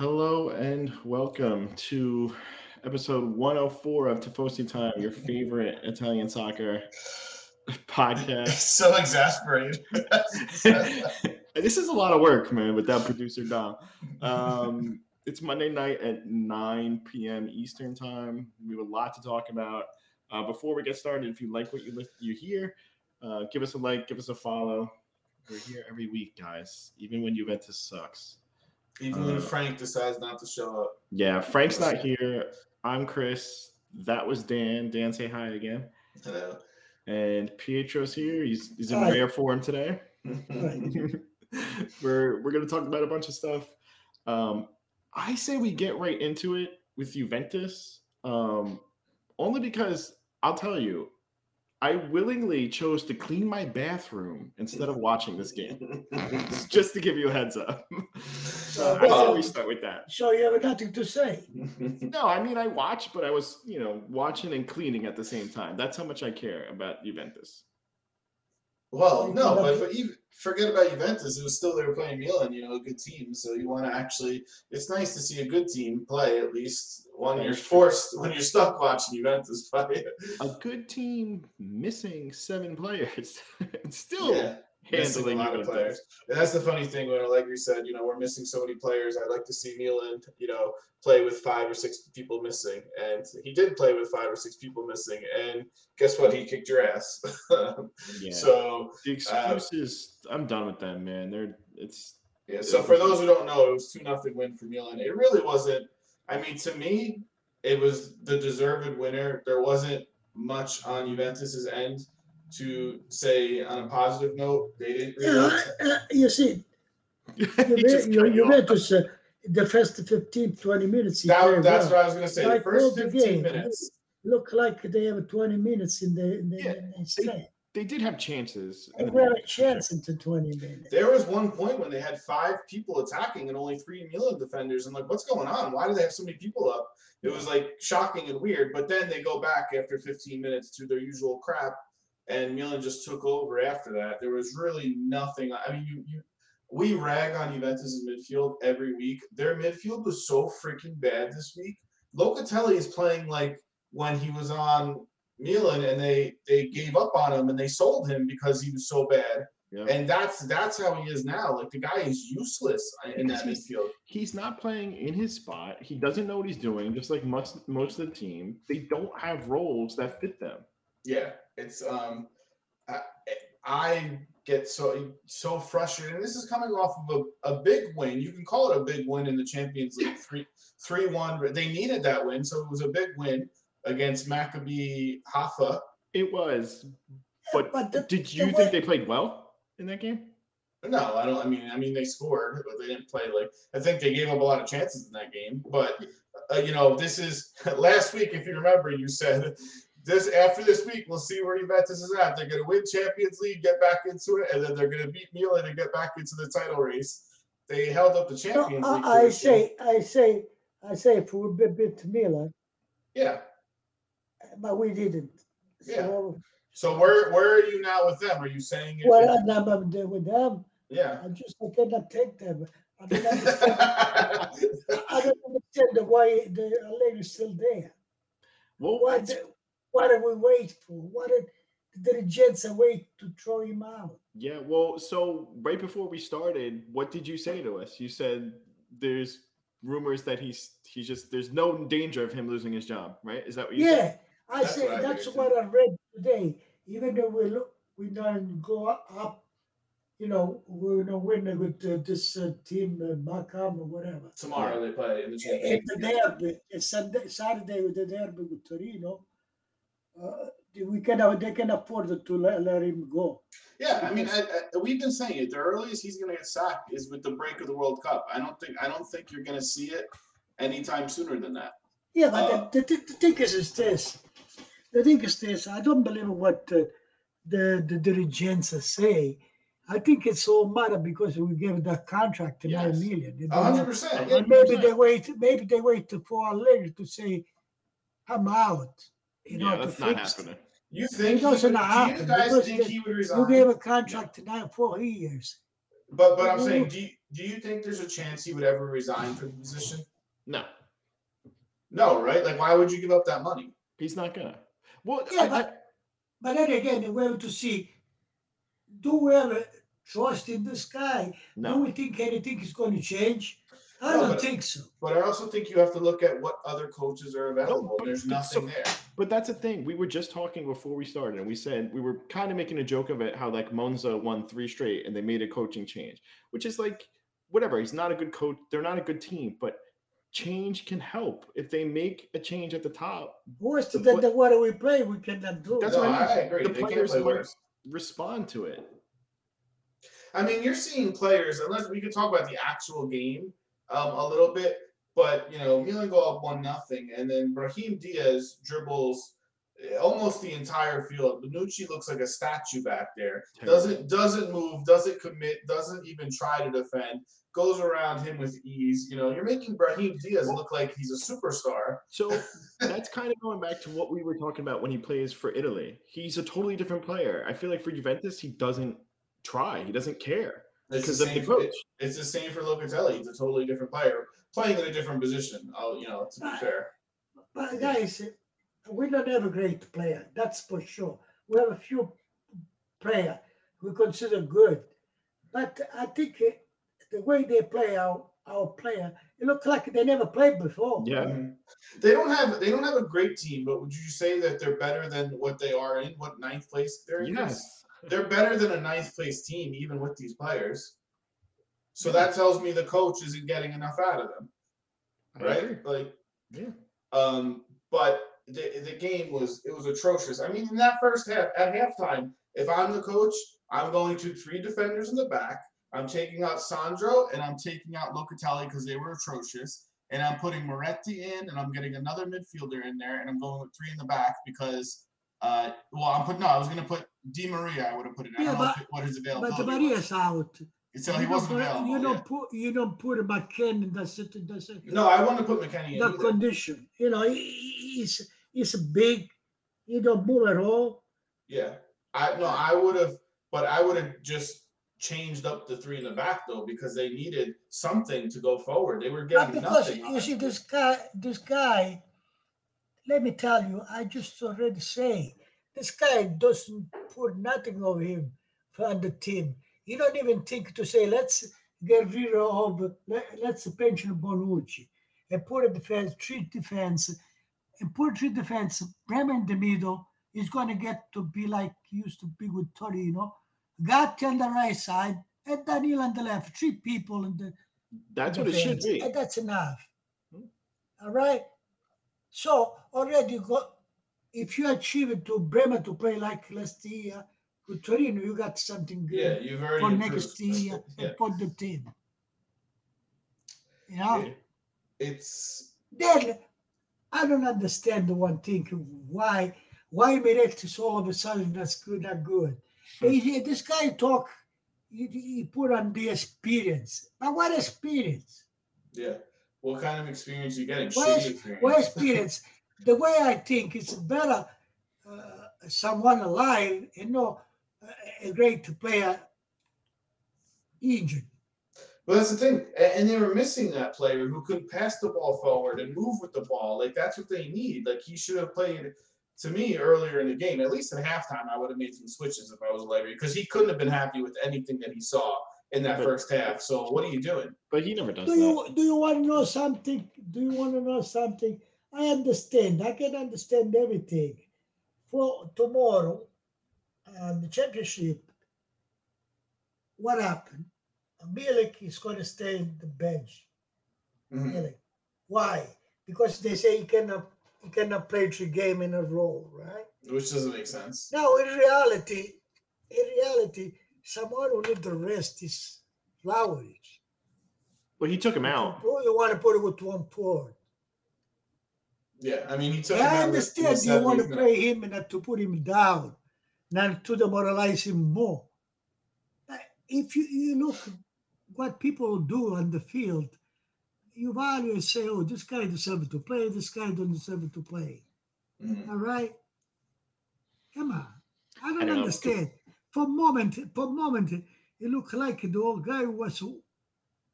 Hello and welcome to episode 104 of Tifosi Time, your favorite Italian soccer podcast. so exasperated. this is a lot of work, man, with that producer Dom. Um, it's Monday night at 9 p.m. Eastern Time. We have a lot to talk about. Uh, before we get started, if you like what you you hear, uh, give us a like, give us a follow. We're here every week, guys, even when Juventus sucks. Even when uh, Frank decides not to show up. Yeah, Frank's not here. I'm Chris. That was Dan. Dan, say hi again. Hello. And Pietro's here. He's he's in hi. rare form today. we're we're gonna talk about a bunch of stuff. Um, I say we get right into it with Juventus. Um, only because I'll tell you, I willingly chose to clean my bathroom instead of watching this game, just to give you a heads up. so well, we start with that. So you have nothing to say? no, I mean I watched, but I was you know watching and cleaning at the same time. That's how much I care about Juventus. Well, no, but, but even, forget about Juventus. It was still they were playing Milan, you know, a good team. So you want to actually. It's nice to see a good team play at least when you're forced when you're stuck watching Juventus play. A good team missing seven players, and still yeah handling a lot of players. And that's the funny thing when Allegri said, you know, we're missing so many players. I'd like to see Milan, you know, play with five or six people missing. And he did play with five or six people missing. And guess what? He kicked your ass. yeah. So the excuses, uh, I'm done with them, man. They're it's yeah. So for those who don't know, it was two nothing win for Milan. It really wasn't. I mean, to me, it was the deserved winner. There wasn't much on Juventus's end to say on a positive note they didn't realize. Yeah, uh, you see, Juventus, uh, the first 15, 20 minutes. That, that's well. what I was going to say. Like the first 15 game, minutes. Look like they have 20 minutes in the, in the, yeah, in the they, they, did have chances. They had a chance into 20 minutes. There was one point when they had five people attacking and only three Milan defenders. I'm like, what's going on? Why do they have so many people up? It was like shocking and weird. But then they go back after 15 minutes to their usual crap and Milan just took over after that. There was really nothing. I mean, you, you we rag on Juventus' midfield every week. Their midfield was so freaking bad this week. Locatelli is playing like when he was on Milan, and they they gave up on him and they sold him because he was so bad. Yep. And that's that's how he is now. Like the guy is useless in that midfield. He's not playing in his spot. He doesn't know what he's doing. Just like most most of the team, they don't have roles that fit them. Yeah, it's um, I, I get so so frustrated. And this is coming off of a, a big win. You can call it a big win in the Champions League, three three one. They needed that win, so it was a big win against Maccabi Haifa. It was, but, but the, did you the think way- they played well in that game? No, I don't. I mean, I mean, they scored, but they didn't play like. I think they gave up a lot of chances in that game. But uh, you know, this is last week. If you remember, you said this after this week, we'll see where Juventus is at. They're going to win Champions League, get back into it, and then they're going to beat Milan and get back into the title race. They held up the Champions no, League. I, I say, I say, I say, if we beat Milan, yeah, but we didn't. Yeah. So, so where where are you now with them? Are you saying? Well, I'm not with them. Yeah. I just I cannot take them. I don't understand. I don't understand why the lady is still there. Well, why, what did we wait for? What did did the Jets wait to throw him out? Yeah, well, so right before we started, what did you say to us? You said there's rumors that he's he's just there's no danger of him losing his job, right? Is that what you yeah, said? I that's say what that's I what I read today. Even though we look, we don't go up, you know, we're gonna win with uh, this uh, team, uh, Macam or whatever. Tomorrow they play in the Champions League. the derby, Sunday, Saturday with the derby with Torino uh, we can they can afford to let, let him go. Yeah, I mean, I, I, we've been saying it. The earliest he's going to get sacked is with the break of the World Cup. I don't think I don't think you're going to see it anytime sooner than that. Yeah, but uh, the, the, the, thing is, is this. The thing is this. I don't believe what uh, the the dirigents say. I think it's all matter because we gave the contract to yes. nine million. hundred percent. Maybe they wait. Maybe they wait for a later to say, "I'm out." You know, yeah, that's not happening. You think he doesn't happen? You guys think he would resign? You gave a contract to nine four years. But but I'm saying, do you, do you think there's a chance he would ever resign from the position? No, No, right? Like, why would you give up that money? he's not gonna. Well, Yeah, I- I- but, but then again, we have to see do we have a trust in this guy? Do no. we think anything is going to change? I don't but- think so. But I also think you have to look at what other coaches are available. but- There's nothing so- there. But that's the thing. We were just talking before we started, and we said we were kind of making a joke of it how like Monza won three straight and they made a coaching change, which is like whatever. He's not a good coach. They're not a good team, but change can help if they make a change at the top. Worse The than pla- the water we play, we cannot do. That's no, what I I, agree. The they players play worse. Respond to it. I mean, you're seeing players, unless we could talk about the actual game um, a little bit, but you know, Milan go up one nothing, and then Brahim Diaz dribbles eh, almost the entire field. Bonucci looks like a statue back there. Doesn't doesn't move, doesn't commit, doesn't even try to defend. Goes around him with ease. You know, you're making Brahim Diaz look like he's a superstar. So that's kind of going back to what we were talking about when he plays for Italy. He's a totally different player. I feel like for Juventus, he doesn't try. He doesn't care It's because the of the same. coach. it- it's the same for Locatelli. He's a totally different player, playing in a different position. Oh, you know, to be fair. But guys, we don't have a great player. That's for sure. We have a few player we consider good, but I think uh, the way they play our our player, it looks like they never played before. Yeah. Mhm. They don't have they don't have a great team, but would you say that they're better than what they are in? What ninth place they're in? 'Cause Yes. They're better than a ninth place team, even with these players. So that tells me the coach isn't getting enough out of them, right? Like, Yeah. um, but the the game was it was atrocious. I mean, in that first half, at halftime, if I'm the coach, I'm going to three defenders in the back. I'm taking out Sandro and I'm taking out Locatelli because they were atrocious. And I'm putting Miretti in and I'm getting another midfielder in there and I'm going with three in the back because uh well I'm putting no, I was gonna put Di Maria, I would have put it. I Yeah, don't know but- if it, what his But the availability was. Maria's out. So you he wasn't put- available. You don't put you don't put a McKennie. That's it. That's it. No, I want to put McKennie in. the either. condition. You know, he- he's he's big. He don't move at all. Yeah. I no, I would have, but I would have just changed up the three in the back though because they needed something to go forward. They were But getting because nothing. you see, this guy, this guy. Let me tell you, I just already say this guy doesn't put nothing of him on the team. He don't even think to say let's get rid of let, let's pension Bonucci and put a defense, three defense, and put three defense. Bremer in the middle is going to get to be like he used to be with Torino. Gatti on the right side and Daniel on the left. Three people in the That's what it should be. And that's enough. Hmm. All right. So already got if you achieve it to Bremer to play like last year with Torino, you got something good Yeah, you've already for improved. next year Yeah. and for the team. You know? It- It's Then I don't understand the one thing why why Miretti all of a sudden that's good, not good. Hmm. He- he- this guy talk, he, he put on the experience. But what experience? yeah. What kind of experience you getting? What experience. What experience? the way I think it's better uh, someone alive and not a- a great player injured. Well, that's the thing, and they were missing that player who could pass the ball forward and move with the ball. Like that's what they need. Like he should have played. To me, earlier in the game, at least at halftime, I would have made some switches if I was Allegri because he couldn't have been happy with anything that he saw in that But- first half. So what are you doing? But he never does Do that. you do you want to know something? Do you want to know something? I understand. I can understand everything. For tomorrow, um, the championship, what happened? Milik is going to stay in the bench. Mhm. Milik. Why? Because they say he cannot he cannot play three game in a row, right? Which doesn't make sense. Now, in reality, in reality, someone who need the rest is Flowers. Well, he took him out. Or you want to put it with one forward. Yeah, I mean he took. him I understand you want to 70th play him and not to put him down, not to demoralize him more. But if you, you look what people do on the field, you value and say, oh, this guy deserves to play, this guy doesn't deserve to play. minute. Mhm. All right? Come on. I don't, don't know. understand. For a moment, for a moment, it looked like the old guy was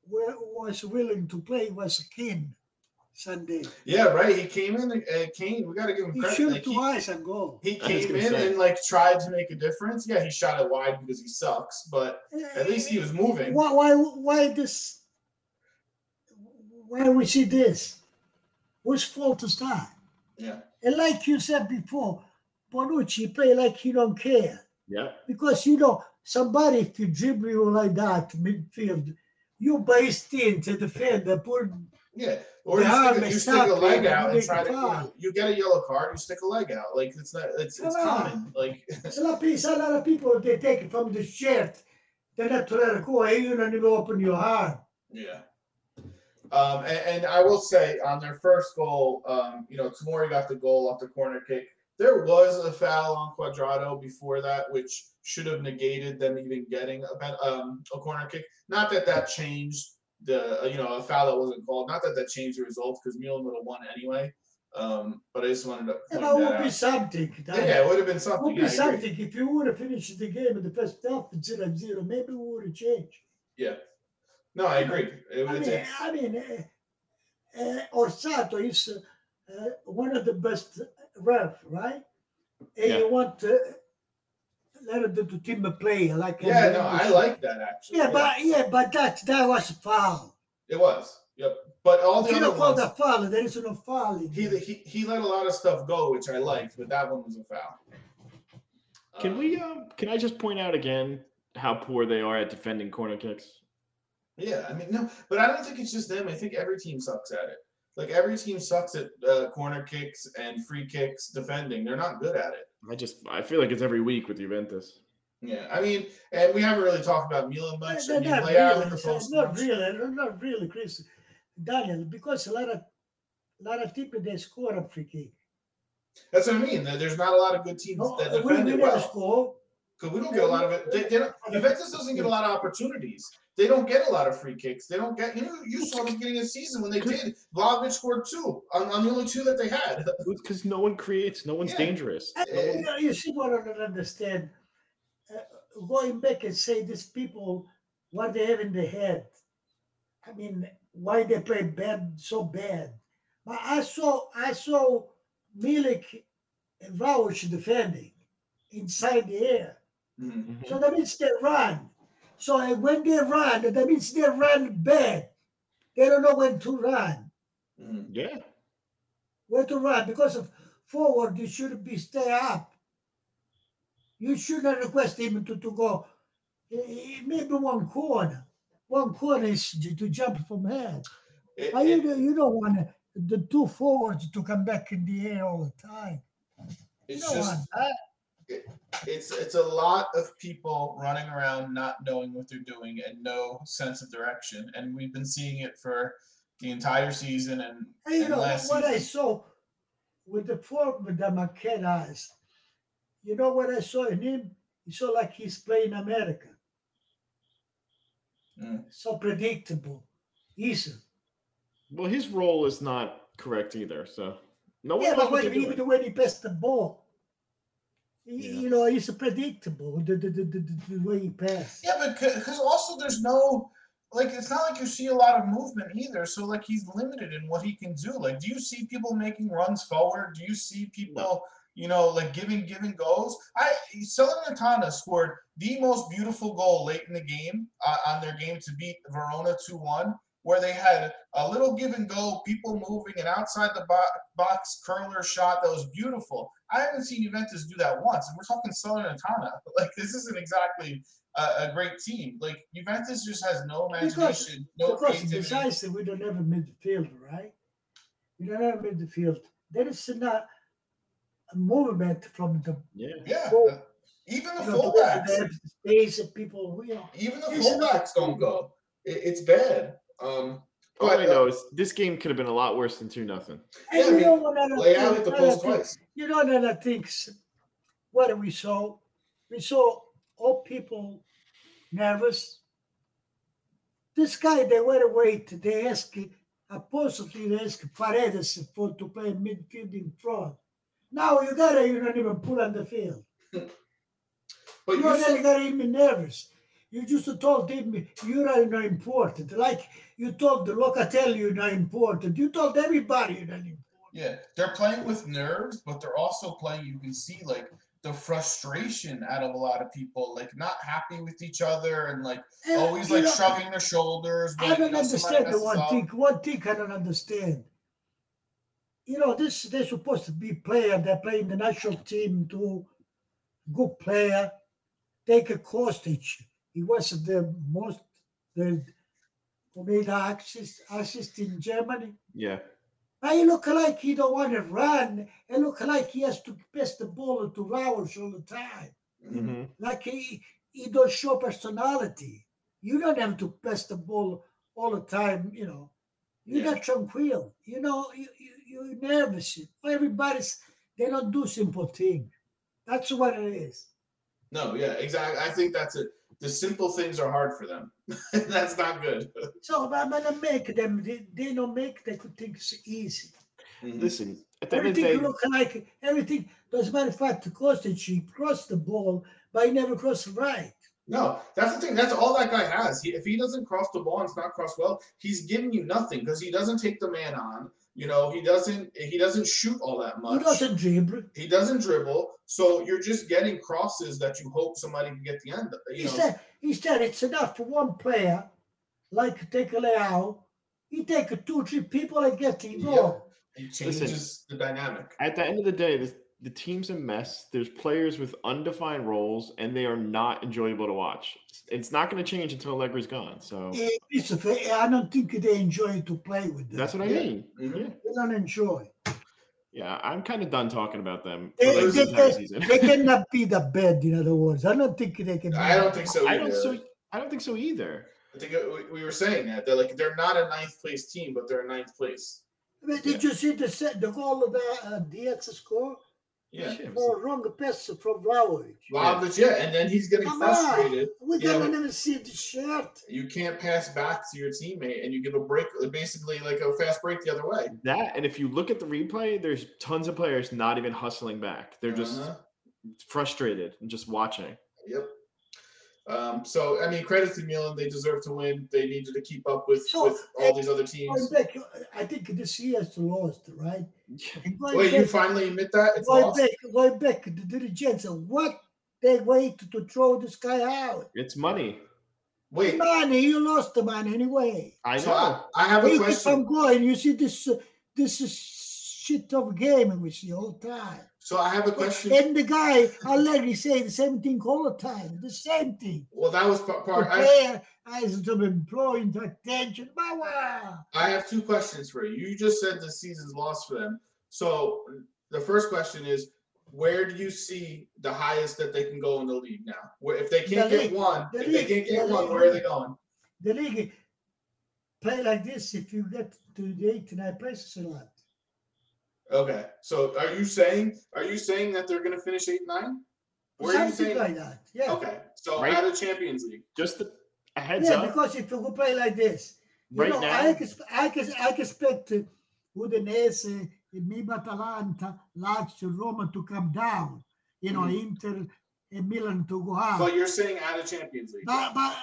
was willing to play was Kean Sunday. Yeah, right. He came in. Uh, Kean, we got to give him He credit. shoot Like, he, twice and goal. he came in say. and like tried to make a difference. Yeah, he shot it wide because he sucks, but at least he was moving. Why, why, why this? Why we see this? Whose fault is that? Yeah. And like you said before, Bonucci play like he don't care Yeah. because you know somebody if you dribble you like that midfield, you base in to defend the poor. Yeah, or you stick, a, you stick a leg and out and try to. You, you get a yellow card, you stick a leg out. Like it's not. It's it's common. Like A lot, of people, a lot of people they take it from the shirt. They're not to let it go. Hey, you don't even open your heart. yeah. Um, and, and I will say on their first goal, um, you know, Tomori got the goal off the corner kick. There was a foul on Cuadrado before that, which should have negated them even getting a um, a corner kick. Not that that changed the uh, you know a foul that wasn't called. Not that that changed the result because Milan would have won anyway. Um, but I just wanted to Yeah, point but it that would be out. something. Yeah, it would have been something. would be yeah, something if you would have finished the game in the first half at 0 0. Maybe we would have changed. Yeah. No, I agree. It, I mean, I mean, uh, uh, Orsato is uh, uh, one of the best ref, right? And Yeah. you want to let the, the team play like yeah, no, I like that actually. Yeah, but yeah, but that that was a foul. it was. Yep. But all the If you other don't ones, the foul, there is no foul. in he, he he let a lot of stuff go, which I liked, but that one was a foul. Can Um, we? Um, can I just point out again how poor they are at defending corner kicks? Yeah, I mean, no, but I don't think it's just them. I think every team sucks at it. Like every team sucks at uh, corner kicks and free kicks defending. They're not good at it. I just I feel like it's every week with Juventus. Yeah, I mean, and we haven't really talked about Milan much. They're I mean, not really, the it's not really, not really, Chris, Daniel, because a lot of, a lot of people they score a free kick. That's what I mean. There's not a lot of good teams No, that defend we it never well. score. Because we don't get a lot of it. They, they don't, Juventus doesn't get a lot of opportunities. They don't get a lot of free kicks. They don't get. You know, you saw the beginning of the season when they did. Vlahovic scored two on, on the only two that they had. Because no one creates, no one's Yeah. dangerous. I- Eh. you, know, you see what I don't understand. Uh, going back and say these people, what they have in their head. I mean, why they play bad so bad. But I saw I saw Milik and Rauch defending inside the air. Mhm. So that means they run. So uh, when they run, that means they run bad. They don't know when to run. Mhm. Yeah. Where to run because of forward, you should be stay up. You should not request him to, to go eh, eh, maybe one corner. One corner is to jump from head. It- But you, it- don't- you don't want the two forwards to come back in the air all the time. You it's don't just want that. It's it's a lot of people running around not knowing what they're doing and no sense of direction. And we've been seeing it for the entire season and, And you and know last what I saw with the form that Marquette has. You know what I saw in him? He saw like he's playing America. Mm. So predictable, easy. Well, his role is not correct either. So no one yeah, knows but what when, they're even doing. when he passed the ball, y- Yeah. you know, it's predictable the, the, the, the, the way he passed. Yeah, but because also there's no like it's not like you see a lot of movement either. So like he's limited in what he can do. Like, do you see people making runs forward? Do you see people, you know, like giving giving goals? I Salernitana scored the most beautiful goal late in the game uh, on their game to beat Verona two one. Where they had a little give and go, people moving, and outside the box curler shot that was beautiful. I haven't seen Juventus do that once, and we're talking Salernitana. Like this isn't exactly a, a great team. Like Juventus just has no Because- imagination, no because creativity. besides that, we don't have a midfield, right? We don't have a midfield. There is not a movement from the Yeah, Well, uh, even the you know, the- fullbacks, the space and people. You know, even the It's not- fullbacks don't go. It, it's bad. Um, All but, I uh, know is this game could have been a lot worse than two nothing. And Yeah, I you mean, know another lay thing- out at the post twice. You know another things. What we saw, we saw all people nervous. This guy, they were wait. They ask, supposedly they ask Paredes for to play midfield in front. Now you gotta, you don't even put on the field. But You you saw, already got him nervous. You just told him you're not important. Like you told the Locatelli you're not important. You told everybody you're not important. Yeah, they're playing with nerves, but they're also playing. You can see like the frustration out of a lot of people, like not happy with each other and like And, always like know, shrugging their shoulders. I don't you know, understand the one up. thing. One thing I don't understand. You know, this they're supposed to be player. They're playing the national team to good player. Take a Kostic. He was the most the made assist assist in Germany. Yeah. He look like he don't want to run. It look like he has to pass the ball to Rausch all the time. hmm Like he he don't show personality. You don't have to pass the ball all the time, you know. You're Yeah. not tranquil. You know, you, you you're nervous. Everybody's they don't do simple thing. That's what it is. No, yeah, exactly. I think that's it. The simple things are hard for them. that's not good. So I'm gonna make them they, they don't make the things think it's easy. Mm-hmm. Listen, at the end of Everything day, look like everything Doesn't matter of fact Kostic he crossed the ball, but he never crossed right. No, that's the thing. That's all that guy has. He, if he doesn't cross the ball and it's not crossed well, he's giving you nothing because he doesn't take the man on. You know, he doesn't. He doesn't shoot all that much. He much. doesn't dribble. He doesn't dribble. So you're just getting crosses that you hope somebody can get the end. Of, you He know, said, he said it's enough for one player, like take a layout. He take two, three people and get the Yeah. goal. it changes the dynamic. at the end of the day, the, the team's a mess. There's players with undefined roles, and they are not enjoyable to watch. It's not going to change until Allegri's gone. So Christopher, I don't think they enjoy to play with them. that's what I Yeah. mean. Mhm. Yeah. they don't enjoy. Yeah, I'm kind of done talking about them for They, like lose the they, can, season. they cannot be that bad, in other words. I don't think they can be I don't think so. I Either. don't so. I don't think so either. I think we- we were saying that they're like they're not a ninth place team, but they're a ninth place. But did you see the set, the goal of the uh, Diaz score? Yeah. Yeah. For wrong pass from Vlahovic. Vlahovic, yeah, and then he's getting Come frustrated. on. We you know, don't even see the shirt. you can't pass back to your teammate and you give a break basically like a fast break the other way That and if you look at the replay, there's tons of players not even hustling back. They're just Uh-huh. frustrated and just watching. yep um, so i mean credit to milan they deserve to win they needed to keep up with So, with all these other Going teams back, I think this year's lost, right? And going wait you finally admit that it's going lost back, going back to the dirigents, what they wait to throw this guy out? It's money. wait Money, you lost the money anyway. I so know. I, I have a You keep question on going. You see this, uh, this is shit of game we see all the time. so i have a question And the guy Allegri say the same thing all the time. The same thing. well that was pa- The part I, player has to the attention. Wow. I have two questions for you you just said the season's lost for them so the first question is where do you see the highest that they can go in the league now? Where if they can't The get league- one, the if they can't get the one, league- where are they going? The league play like this if you get to the eight 89 places a lot. Okay, so are you saying are you saying that they're going to finish eight nine? Where are you saying? like that. Yeah. Okay, so Right. out of Champions League. Just a, a heads Yeah, up. because if you go play like this, you Right know, now- I can, I can, I can expect uh, Udinese, Miba Atalanta, Lazio, Roma to come down. You know, Mhm. Inter and Milan to go up. But you're saying out of Champions League. But, but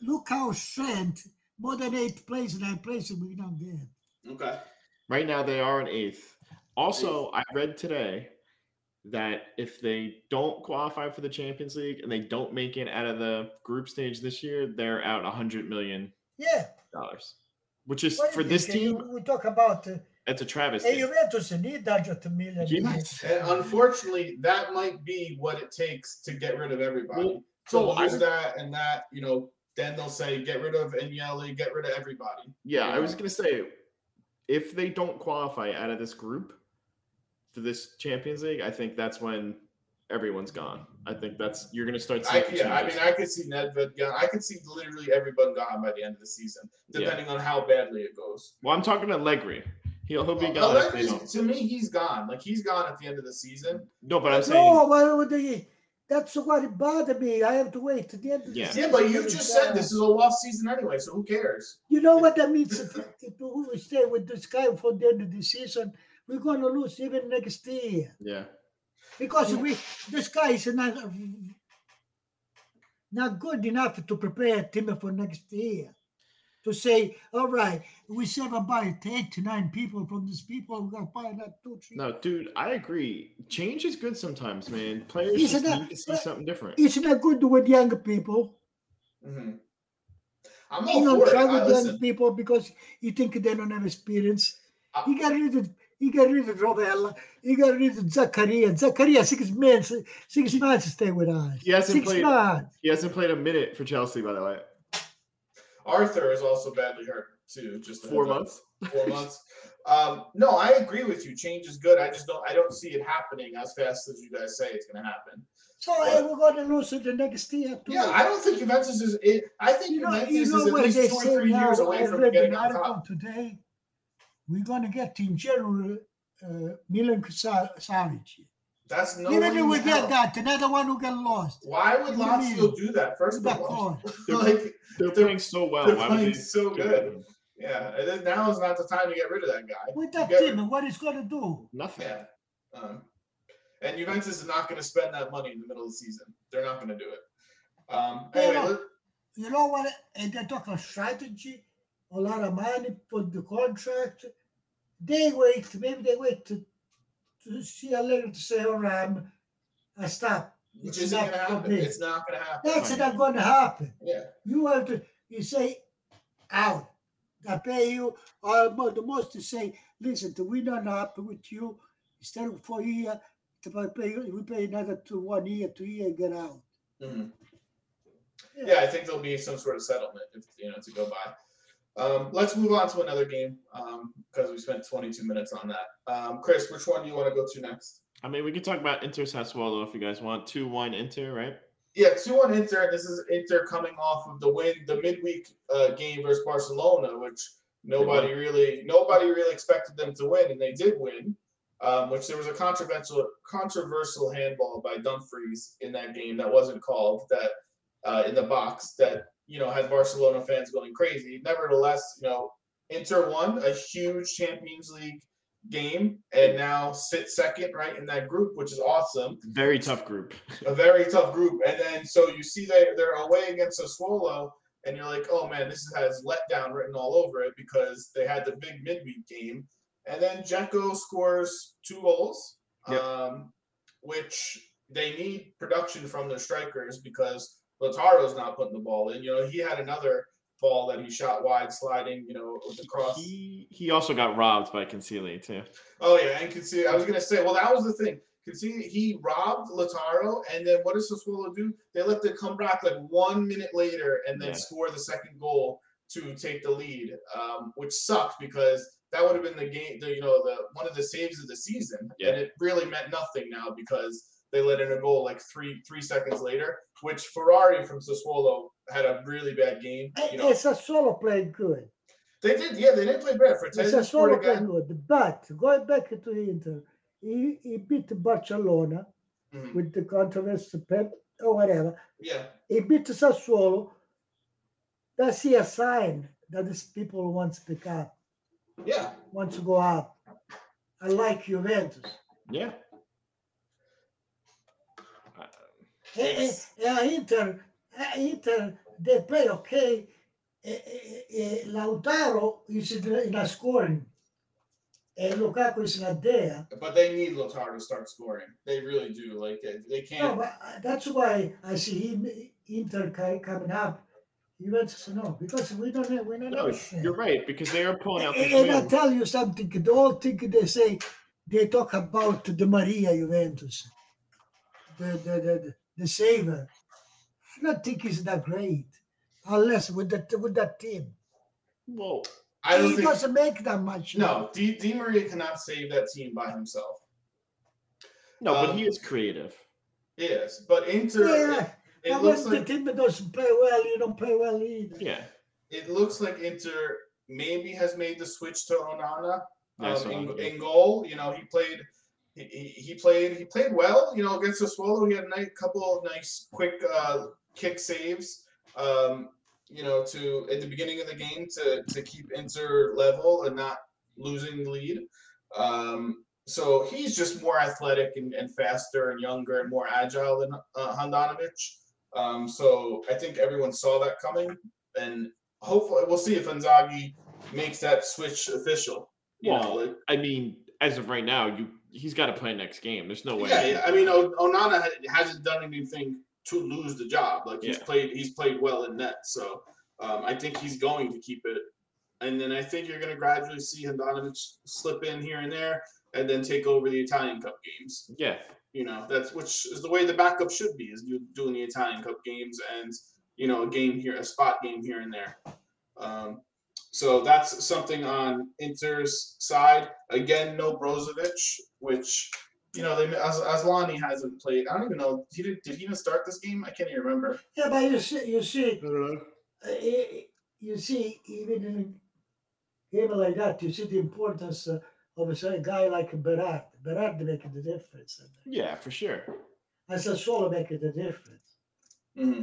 look how strength, more than eight places, nine places we don't get. Okay. Right now, they are in eighth. Also, I read today that if they don't qualify for the Champions League and they don't make it out of the group stage this year, they're out 100 million Yeah. dollars, which is What for is this it? team. You- we talk about uh, That's a travesty. hey, Juventus need 100 million. Yes. And unfortunately, that might be what it takes to get rid of everybody. Well, so so I lose that and that, you know, then they'll say get rid of Agnelli, get rid of everybody. Yeah, I was gonna say, if they don't qualify out of this group for this Champions League, I think that's when everyone's gone. I think that's you're gonna start I, yeah, I mean, I could see Nedved gone. I could see literally everyone gone by the end of the season, Yeah. depending on how badly it goes. well, I'm talking to Allegri. He'll he'll be gone. if they Allegri's- to me, he's gone. Like he's gone at the end of the season. No, but I'm saying No, but the, that's what it bothered me. I have to wait to the end of the Yeah. season. Yeah, but you just decide. said this is a lost season anyway, so who cares? You know what that means? if, if we stay with this guy for the end of the season, we're going to lose even next year yeah. because we this guy is not not good enough to prepare a team for next year. To say, all right, we save about eight to nine people from these people. We're gonna buy that two, three. No, dude, I agree. Change is good sometimes, man. Players just that- need to see something different. It's not good with young people. hmm I'm You all don't for it. try I, with young listen, people because you think they don't have experience. I- He got rid of he got rid of Rovella. He got rid of Zakaria. Zakaria six months six months to stay with us. He hasn't six played- months. He hasn't played a minute for Chelsea, by the way. Arthur is also badly hurt too. Just Four heads up. months. four months. Um, no, I agree with you. Change is good. I just don't. I don't see it happening as fast as you guys say it's going to happen. So hey, we're gonna lose it the next year too. Yeah, I don't think Juventus is. It, I think you know, Juventus you know is at least they two or three now. years I away from read getting an on top. today. We're gonna get in January uh, Milan Sa- Savic. That's no. Even way if in we hell. get that, another one who get lost. Why would What do Lazio do that? First of all, call. like They're, They're- playing so well. they're Why playing so get good. rid of him? yeah, and then now is not the time to get rid of that guy. With that Get- team, what it's gonna do? Nothing. Yeah. Um, and Juventus is not going to spend that money in the middle of the season. They're not going to do it. Um, Yeah. anyway, let- You know what? And they talk of strategy, a lot of money for the contract. They wait, maybe they wait to, to see a later to say, all right, I'm, I stop. which It's going to happen. It's not going to happen. That's not going to happen. Yeah. You have to, you say, out. I pay you, or mo- the most to say, listen, to we not happy with you, instead of four year, to pay we pay another two, one year, two year, get out. Mhm. Yeah, I think there'll be some sort of settlement, if, you know, to go by. Um, let's move on to another game because we spent 22 minutes on that. Um, Chris, which one do you want to go to next? I mean, we can talk about Inter Sassuolo if you guys want. 2 1 Inter, right? Yeah, two one Inter. This is Inter coming off of the win, the midweek uh, game versus Barcelona, which nobody really, nobody really expected them to win, and they did win. Um, which there was a controversial, controversial handball by Dumfries in that game that wasn't called that uh, in the box that you know had Barcelona fans going crazy. Nevertheless, you know, Inter won a huge Champions League game and now sit second right in that group, which is awesome Very tough group. a very tough group. And then so you see they they're away against Sassuolo, and you're like, oh man, this has letdown written all over it because they had the big midweek game, and then Dzeko scores two goals, Yep. um, which they need production from their strikers because Lautaro's not putting the ball in. You know, he had another ball that he shot wide, sliding, you know, with the cross. He he also got robbed by Consigli too. Oh yeah, and Consigli. I was gonna say, well, that was the thing. Consigli, he robbed Lautaro, and then what does Sassuolo do? They let them come back like one minute later and then Yeah. score the second goal to take the lead, um, which sucked because that would have been the game, the, you know, the one of the saves of the season, Yeah. and it really meant nothing now because they let in a goal like three three seconds later, which Ferrari from Sassuolo had a really bad game. You know, It's a solo play good. they did, yeah, they didn't play bad. For It's a scored solo play good. But going back to Inter, he, he beat Barcelona Mhm. with the controversy Pep or whatever. Yeah, He beat Sassuolo. That's a sign that these people want to pick up, yeah. want to go up. I like Juventus. Yeah. Uh, Eh, eh, eh, Inter, eh, Inter, they play okay. Eh, eh, eh, Lautaro is in the- in a scoring. And Lukaku is not there. But they need Lautaro to start scoring. They really do. Like they, they can't. but uh, that's why I see him, Inter coming up. Juventus, no, because we don't have, we don't no, have. you're right because they are pulling out this And I tell you something, the whole thing they say, they talk about the Maria Juventus, the the the, the saver. I don't think he's that great, unless with that with that team. Well, I don't he think. doesn't make that much. No, Di, Di Maria cannot save that team by himself. no, but Um, he is creative. Yes, but Inter. Yeah, It, it and looks when the like team doesn't play well, you don't play well either. Yeah. it looks like Inter maybe has made the switch to Onana um, in, in goal. You know, he played. He, he played. He played well. You know, against the Swallow, he had a nice couple of nice quick uh, kick saves. Um, you know, to at the beginning of the game to to keep Inter level and not losing the lead. Um, so he's just more athletic and, and faster and younger and more agile than uh, Handanovic. Um, so I think everyone saw that coming, and hopefully we'll see if Inzaghi makes that switch official. You know, Well, like, I mean, as of right now, you he's got to play next game. There's no way. yeah, yeah. I mean, Onana hasn't done anything to lose the job. Like he's Yeah. played, he's played well in net. So um, I think he's going to keep it. And then I think you're going to gradually see Handanovic slip in here and there, and then take over the Italian Cup games. Yeah, You know, that's which is the way the backup should be, is do, doing the Italian Cup games and you know a game here, a spot game here and there. Um, so that's something on Inter's side. Again, no Brozovic, which you know they as Asllani hasn't played. I don't even know. He did. Did he even start this game? I can't even remember. Yeah, but you see, you see, I don't uh, eh, you see, even in a game like that, you see the importance uh, of a guy like Berard. Berard making the difference. Yeah, for sure. And Sassuolo making the difference. hmm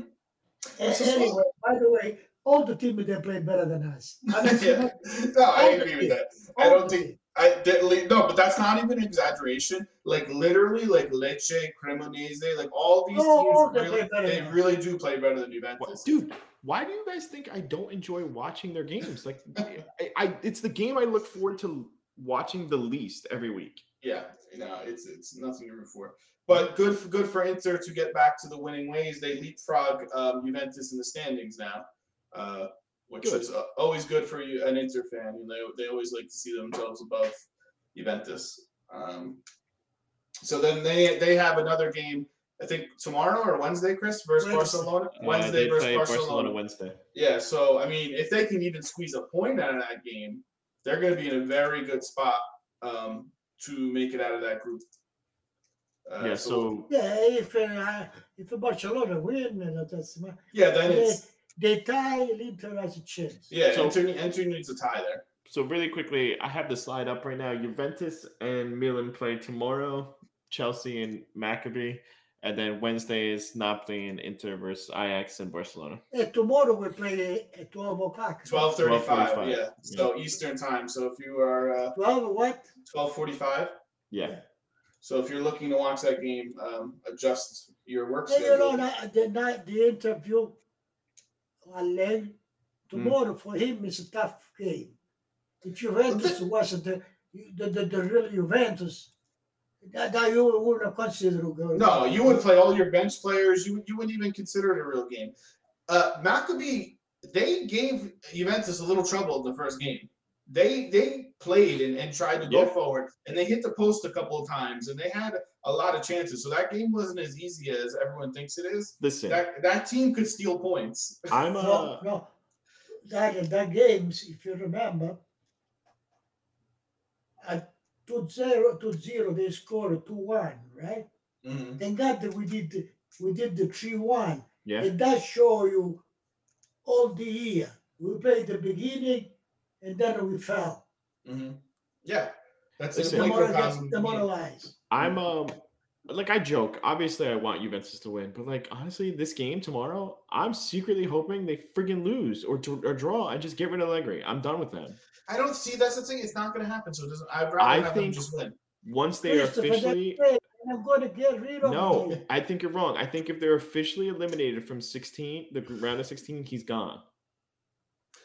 anyway, by the way, all the teams they played better than us. I mean, yeah. No, I agree with that. I don't think. I did, no, but that's not even an exaggeration. Like literally, like Lecce, Cremonese, like all these Oh, teams they really, they really do play better than What, Juventus. dude, why do you guys think I don't enjoy watching their games? Like, I, I it's the game I look forward to watching the least every week. Yeah, you know, it's it's nothing to root for. But good for good for Inter to get back to the winning ways. They leapfrog um, Juventus in the standings now, uh, which Good. is uh, always good for you, an Inter fan. You know, they always like to see themselves above Juventus. Um, so then they they have another game. I think tomorrow or Wednesday, Chris, versus Wednesday. Barcelona. Uh, Wednesday they versus play Barcelona. Wednesday. Yeah, so I mean, if they can even squeeze a point out of that game, they're going to be in a very good spot um, to make it out of that group. Uh, yeah, so Yeah, if uh, if Barcelona win, uh, that's my, yeah, then it's they tie, Inter has a chance. yeah. So- Inter, Inter needs a tie there. so really quickly, I have the slide up right now. Juventus and Milan play tomorrow. Chelsea and Maccabi, and then Wednesday is Napoli and Inter versus Ajax and Barcelona. And tomorrow we play at 12 o'clock. Twelve thirty-five. 12:45, Yeah, so Eastern time. So if you are uh, 12 what? twelve forty-five, Yeah, so if you're looking to watch that game, um, adjust your work schedule. you know, schedule. na- the night the interview, Alain, tomorrow for him is a tough game. If Juventus wasn't the the, the, the real Juventus, that, that you wouldn't consider going. No, you would play all your bench players. You you wouldn't even consider it a real game. Uh, Maccabi, they gave Juventus a little trouble in the first game. They they played and, and tried to go Yeah. forward, and they hit the post a couple of times, and they had a lot of chances. So that game wasn't as easy as everyone thinks it is. listen, That that team could steal points. I'm No, uh, no. That, that games, if you remember, at 2 0, 2 0 they scored 2 1, right? Mhm. Thank God that we did we did the 3 1. yeah, It does show you all the year. We played the beginning and then we fell. Mhm. Yeah, that's Listen, a The microcosm. the moralize. I'm um like I joke. Obviously, I want Juventus to win, but like honestly, this game tomorrow, I'm secretly hoping they friggin' lose or, or draw and just get rid of Allegri. I'm done with them. I don't see that's the thing. It's not going to happen. So it doesn't. I'd rather I have them think- just win. Once they are officially and I'm going to get rid of no, you. I think you're wrong. I think if they're officially eliminated from 16, the round of 16, he's gone.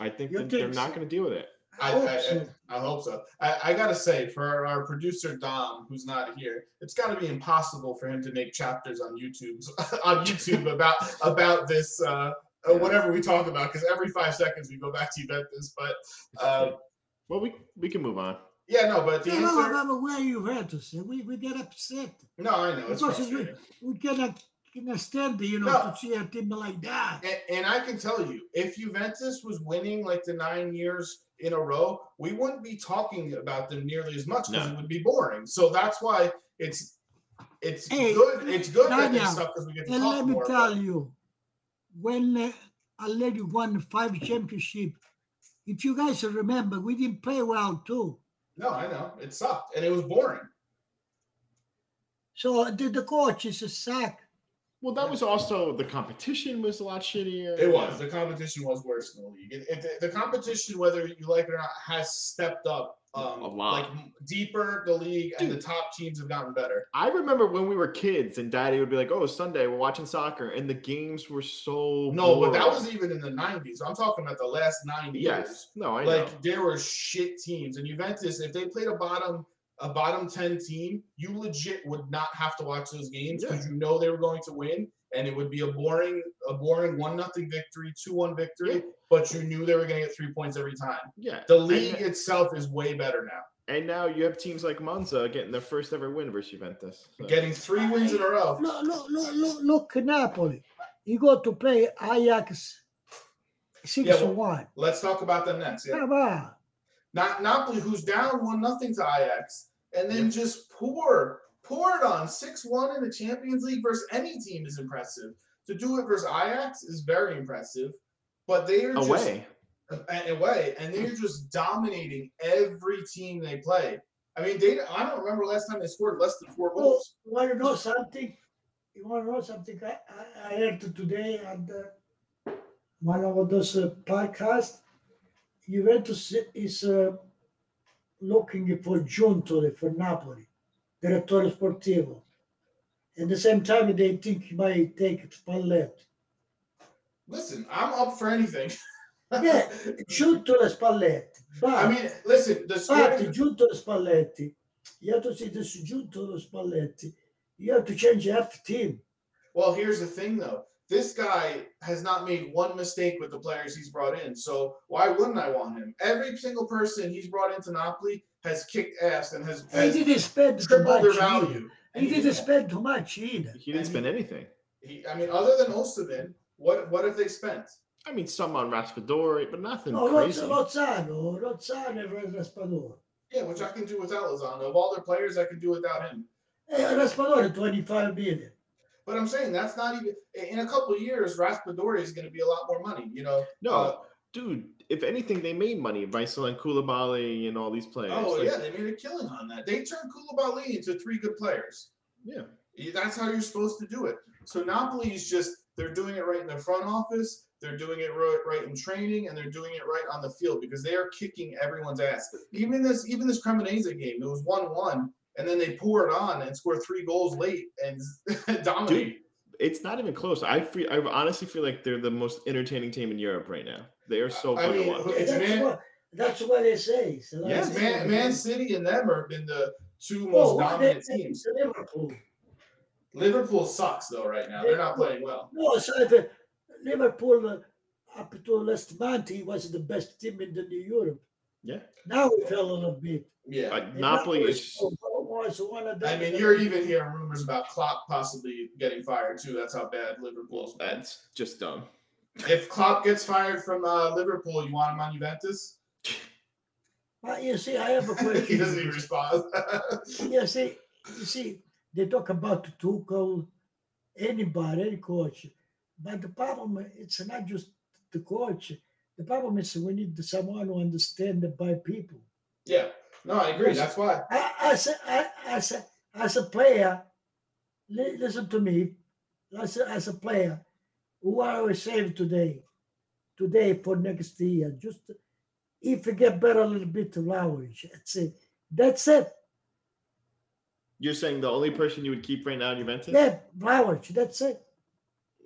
I think You that they're not going to deal with it. I, hope I, I, so. I hope so. I, I gotta say, for our producer Dom, who's not here, it's got to be impossible for him to make chapters on YouTube on YouTube about about this uh, uh, whatever we talk about because every five seconds we go back to Juventus. But uh, Well, we we can move on. yeah, no, but the No, no, answer. no, no, where Juventus? We, we get upset. No, I know it's Because we, frustrating. we cannot, cannot stand, you know, No. to see a team like that. And, and I can tell you, if Juventus was winning like the nine years in a row, we wouldn't be talking about them nearly as much because No. it would be boring. So that's why it's it's Hey, good. It's good that they Daniel, stuff because we get to And talk let me more. tell but- you, when uh, Allegri won five championship, if you guys remember, we didn't play well too. No, I know it sucked and it was boring. So the, the coach is a sack. Well, that was also the competition was a lot shittier. It was the competition was worse in the league. It, it, the competition, whether you like it or not, has stepped up um, A lot. like deeper the league and the top teams have gotten better. I remember when we were kids and daddy would be like, Oh, Sunday, we're watching soccer, and the games were so No, but that was even in the '90s. I'm talking about the last nine years. yes. No, I know. like there were shit teams and Juventus if they played a bottom a bottom 10 team you legit would not have to watch those games because you know they were going to win and it would be a boring a boring one nothing victory two one victory Yeah. but you knew they were going to get three points every time yeah. the And- league itself is way better now And now you have teams like Monza getting their first ever win versus Juventus. So- getting three wins in a row Look, look, look, look, look Napoli. You go to play Ajax six Yeah, to well- one. let's talk about them next yeah. Come on. not Napoli who's down one nothing to Ajax and then just pour pour it on 6-1 in the Champions League versus any team is impressive to do it versus Ajax is very impressive but they are just away. a- away, and they're just dominating every team they play. I mean, they I don't remember last time they scored less than four goals. you want to know something? You want to know something? I, I, I heard today on the, one of those uh, podcasts. Juventus is uh, looking for Giuntoli for Napoli, direttore sportivo. At the same time, they think he might take Spalletti. Listen, I'm up for anything. Yeah, Giuntoli Spalletti. But, I mean, listen, the but Giuntoli Spalletti, you have to see this Giuntoli Spalletti. You have to change half team. well, here's the thing though. This guy has not made one mistake with the players he's brought in. So why wouldn't I want him? Every single person he's brought into Napoli has kicked ass and has, He has didn't spend tripled their value. He And didn't spend too much either. He didn't and spend anything. he, I mean, other than Osimhen, what what have they spent? I mean, some on Raspadori, but nothing No, Loz- crazy. Lozano, Lozano and Raspadori. Yeah, which I can do without Lozano. Of all their players, I can do without him. Hey, Raspadori, 25 million. But I'm saying that's not even in a couple of years. Raspadori is going to be a lot more money. You know. no, Uh, dude. If anything, they made money by selling Koulibaly and all these players. oh Like, yeah, they made a killing on that. They turned Koulibaly into three good players. yeah. That's how you're supposed to do it. So Napoli is just they're doing it right in the front office. They're doing it right, right in training, and they're doing it right on the field because they are kicking everyone's ass. Even this, even this Cremonese game, it was one-one, and then they poured on and scored three goals late and dominated. It's not even close. I feel. I honestly feel like they're the most entertaining team in Europe right now. They are so I mean, to watch. It's that's, man- what, that's what they say. So Yeah, Man, Man City and them have been the two most Oh, dominant they- teams. Liverpool. Liverpool sucks though right now. They're not playing well. No, so if, Liverpool, up to last month, he was the best team in the New Europe. Yeah. Now we fell on a little bit. Yeah. Uh, And Napoli is. Was one of them. I mean, you're even hearing rumors about Klopp possibly getting fired too. That's how bad Liverpool's been. That's just dumb. If Klopp gets fired from uh, Liverpool, you want him on Juventus? But you see, I have a question. he doesn't even respond. Yeah, see, you see, they talk about Tuchel, anybody, any coach, but the problem it's not just the coach. The problem is we need someone who understand the by people. yeah. No, I agree. That's why. I, as as a, as a player, listen to me. As a, as a player, who are will save today, today for next year. Just if you get better a little bit to language, that's it. That's it. You're saying the only person you would keep right now in Juventus? Yeah, language. That's it.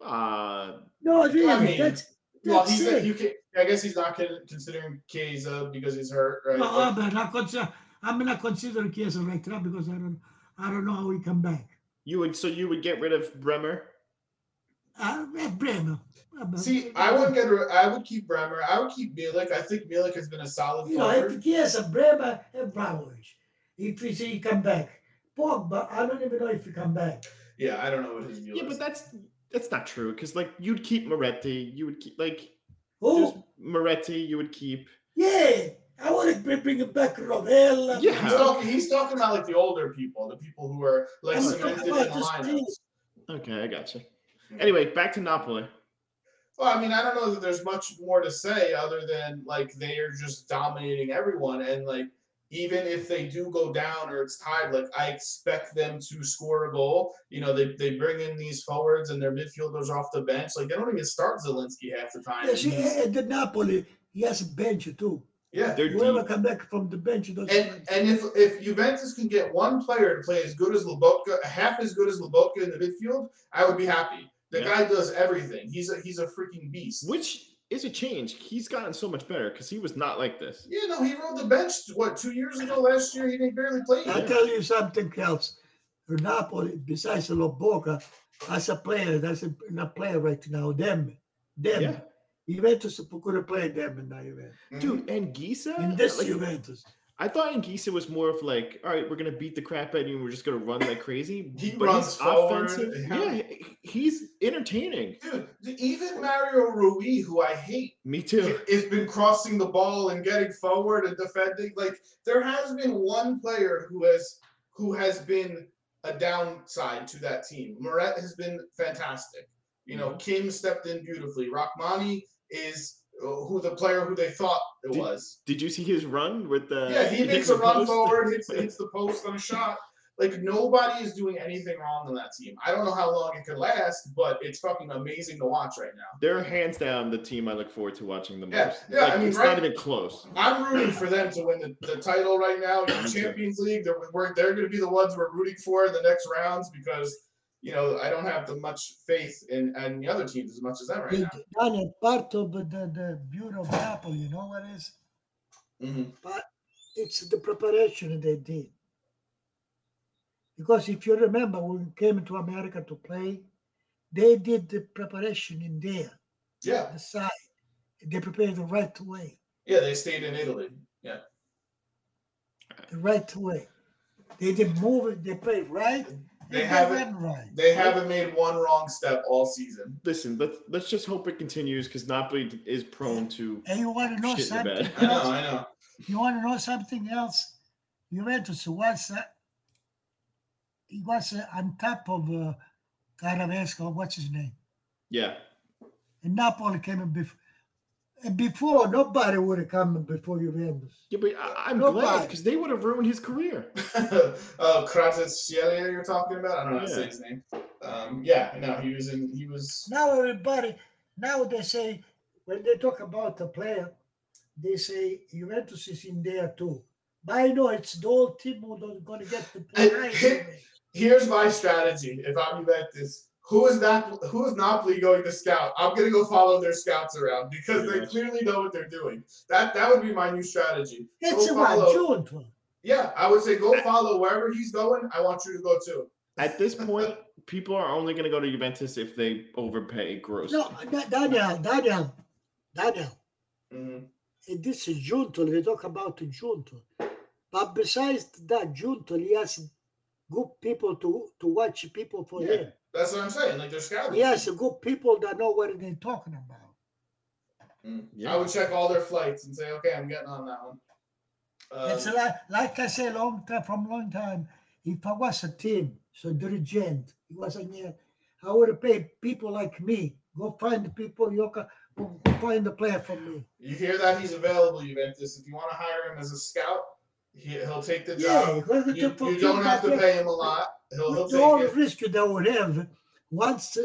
Uh, No, really, mean, that's Well, he's it. you can. I guess he's not considering Chiesa because he's hurt, right? No, But- I'm not consider. I'm not considering Chiesa right now because I don't. I don't know how he come back. you would. So you would get rid of Bremer? Uh, yeah, Bremer. Uh, See, I wouldn't get. I would keep Bremer. I would keep Milik. I think Milik has been a solid You know, forward. if Chiesa, Bremer, and Vlahovic. If we see he come back, Pogba, I don't even know if he come back. Yeah, I don't know what his deal Yeah, is. but that's that's not true because like you'd keep Miretti, you would keep like Who? just Miretti, you would keep. Yeah, I want to bring it back Rovella. Yeah. He's talking, he's talking about like the older people, the people who are like cemented in the lineups. Okay, I got you. Anyway, back to Napoli. Well, I mean, I don't know that there's much more to say other than like they are just dominating everyone, and like even if they do go down or it's tied, like I expect them to score a goal. You know, they, they bring in these forwards and their midfielders off the bench. Like they don't even start Zielinski half the time. Yeah, see, He's- at the Napoli, he has a bench too. Yeah. They're Whoever deep. come back from the bench doesn't. And and if if Juventus can get one player to play as good as Lobotka, half as good as Lobotka in the midfield, I would be happy. The Yeah. guy does everything. He's a he's a freaking beast. Which is a change. He's gotten so much better because he was not like this. Yeah, no, he rode the bench. What two years ago? Last year, he didn't barely play. I'll tell you something else. Napoli, besides Lobotka, as a player, that's a, not player right now. Them, them. Yeah. Juventus could play them in that Juventus. Mhm. Dude, Anguissa, In this like, Juventus. I thought Anguissa was more of like, all right, we're gonna beat the crap out of you, and we're just gonna run like crazy. He but runs he's forward, offensive. yeah. He's entertaining. dude, even Mario Rui, who I hate, Me too. has been crossing the ball and getting forward and defending. Like there has been one player who has who has been a downside to that team. Meret has been fantastic. You know, mm-hmm. Kim stepped in beautifully. Rrahmani is who the player who they thought it Did- was. Did you see his run with the? Yeah, he makes a run post? forward, hits, hits the post on a shot. Like nobody is doing anything wrong on that team. I don't know how long it could last, but it's fucking amazing to watch right now. They're hands down the team I look forward to watching the most. Yeah, yeah, Like, I mean, it's right- not even close. I'm rooting for them to win the, the title right now. Too. Champions League, they're, they're going to be the ones we're rooting for in the next rounds because, you know, I don't have the much faith in, in the other teams as much as them right now. Daniel, part of the, the beauty of Napoli, you know what is? Mhm. But it's the preparation they did. Because if you remember, when we came to America to play, they did the preparation in there, Yeah, the side. They prepared the right way, yeah, they stayed in Italy. Yeah. The right way. They didn't move it, they played right. They haven't- right. They haven't made one wrong step all season. Listen, let's let's just hope it continues because Napoli is prone to. And you want to know Shit in something. I know, else? I know. You want to know something else? Juventus was uh, he was uh, on top of uh, Caravesco, what's his name? Yeah, And Napoli came in before. And before, nobody would have come before Juventus. yeah, but I, I'm Nobody. glad because they would have ruined his career. oh, Kvaratskhelia you're talking about? I don't know how to say his name. Um, yeah, no, he was in, he was, Now everybody, now they say, when they talk about the player, they say Juventus is in there too. But I know it's the whole team who's going to get the play. here's my strategy if I'm Juventus. Who is that? Who is Napoli going to scout? I'm gonna go follow their scouts around because they much. clearly know what they're doing. That that would be my new strategy. It's Go what, follow- Yeah, I would say go follow wherever he's going. I want you to go too. At this point, people are only going to go to Juventus if they overpay grossly. No, Da- Daniel, Daniel, Daniel. Mhm. And this is Junto. They talk about Junto. But besides that, Junto, he has good people to, to watch people for Yeah. him. That's what I'm saying. Like they're scouting. He has good people that know what they're talking about. Mm. Yeah. I would check all their flights and say, okay, I'm getting on that one. it's Um, like, like I say long time from long time. If I was a team, so dirigent, he was a here, I would have paid people like me. Go find the people you go find the player for me. you hear that he's available, Juventus. If you want to hire him as a scout, he, he'll take the Yeah, job. because You, the- you don't have to pay him a lot. He'll, he'll With all the take it. risk that would have, once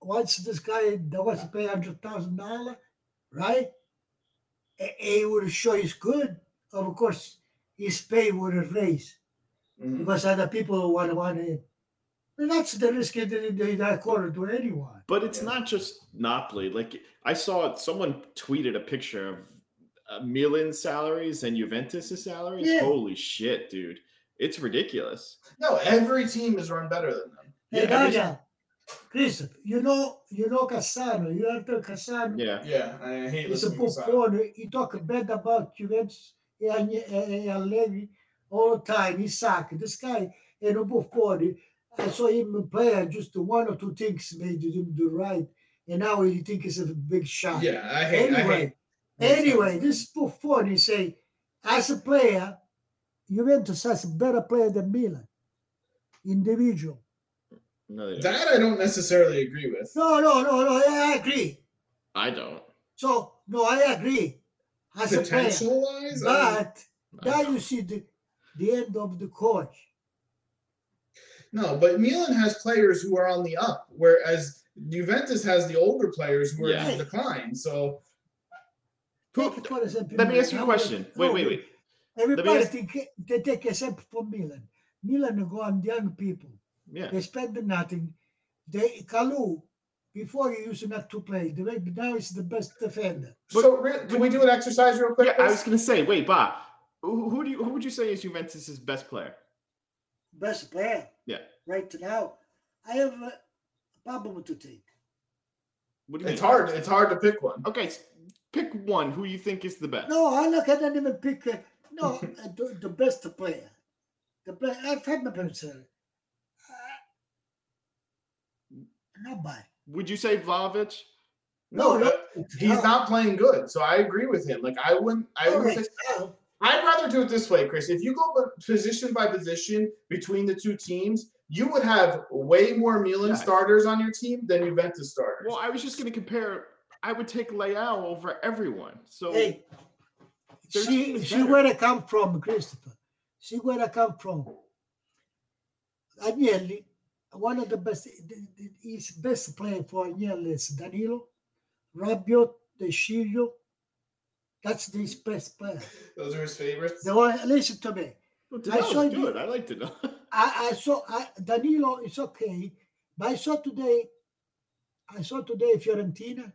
once this guy that was to pay hundred thousand dollar, right? a- He would show he's good. Of course, his pay would have raised Mhm. because other people want to want him. And that's the risk that they, they not quarter to anyone. But it's Yeah. not just Napoli. Like I saw someone tweeted a picture of Milan's salaries and Juventus' salaries. Yeah. Holy shit, dude! It's ridiculous. No, every team is run better than them. Hey, Yeah, every- Chris, you know, you know Cassano. You heard of Cassano? Yeah, Yeah, I hate He's a listening to Sal. buffon. He talk bad about Juventus and, and Allegri all the time. He suck. This guy is a buffon. I saw him play just one or two things made him do right, and now he think it's a big shot. Yeah, I hate. I hate. Anyway, this is buffon he say, as a player, Juventus has a better player than Milan, individual. no. That I don't necessarily agree with. No, no, no, no. I agree. I don't. So no, I agree. As a player. Potential wise, I- But now you see the, the end of the coach. no. But Milan has players who are on the up, whereas Juventus has the older players who are Yeah. in decline. So Take it for example. Let me ask you a Now, question. Wait, wait, wait. Everybody ask- think they take example for Milan. Milan go on young people. Yeah. They spend nothing. They Kalulu before he used not to play. The way now he's the best defender. so re- can we do an exercise real quick? Yeah, I was gonna say, wait, Bob, who, who do you who would you say is Juventus's best player? Best player. Yeah. Right now, I have a problem to take. What do you It's mean? hard. It's hard to pick one. Okay, s- pick one who you think is the best. No, I look. I don't even pick. Uh, no, uh, the, the best player. The best. I've had my person. Uh, not. Would you say Vlahovic? No, no, uh, he's not playing good. So I agree with him. Like I wouldn't. I wouldn't right, say, now, I'd rather do it this way, Chris. If you go position by position between the two teams, you would have way more Milan Yeah. starters on your team than Juventus starters. Well, I was just gonna compare. I would take Leao over everyone. So Hey, Their see, team is better. where I come from, Christopher. See where I come from. Agnelli, one of the best, the- the- his best player for Agnelli is Danilo, Rabiot, De Sciglio. That's his best player. Those are his favorites. The one, listen to me. Well, I Danilo's saw you- good. I like to know. I, I saw I, Danilo is okay, but I saw today. I saw today Fiorentina,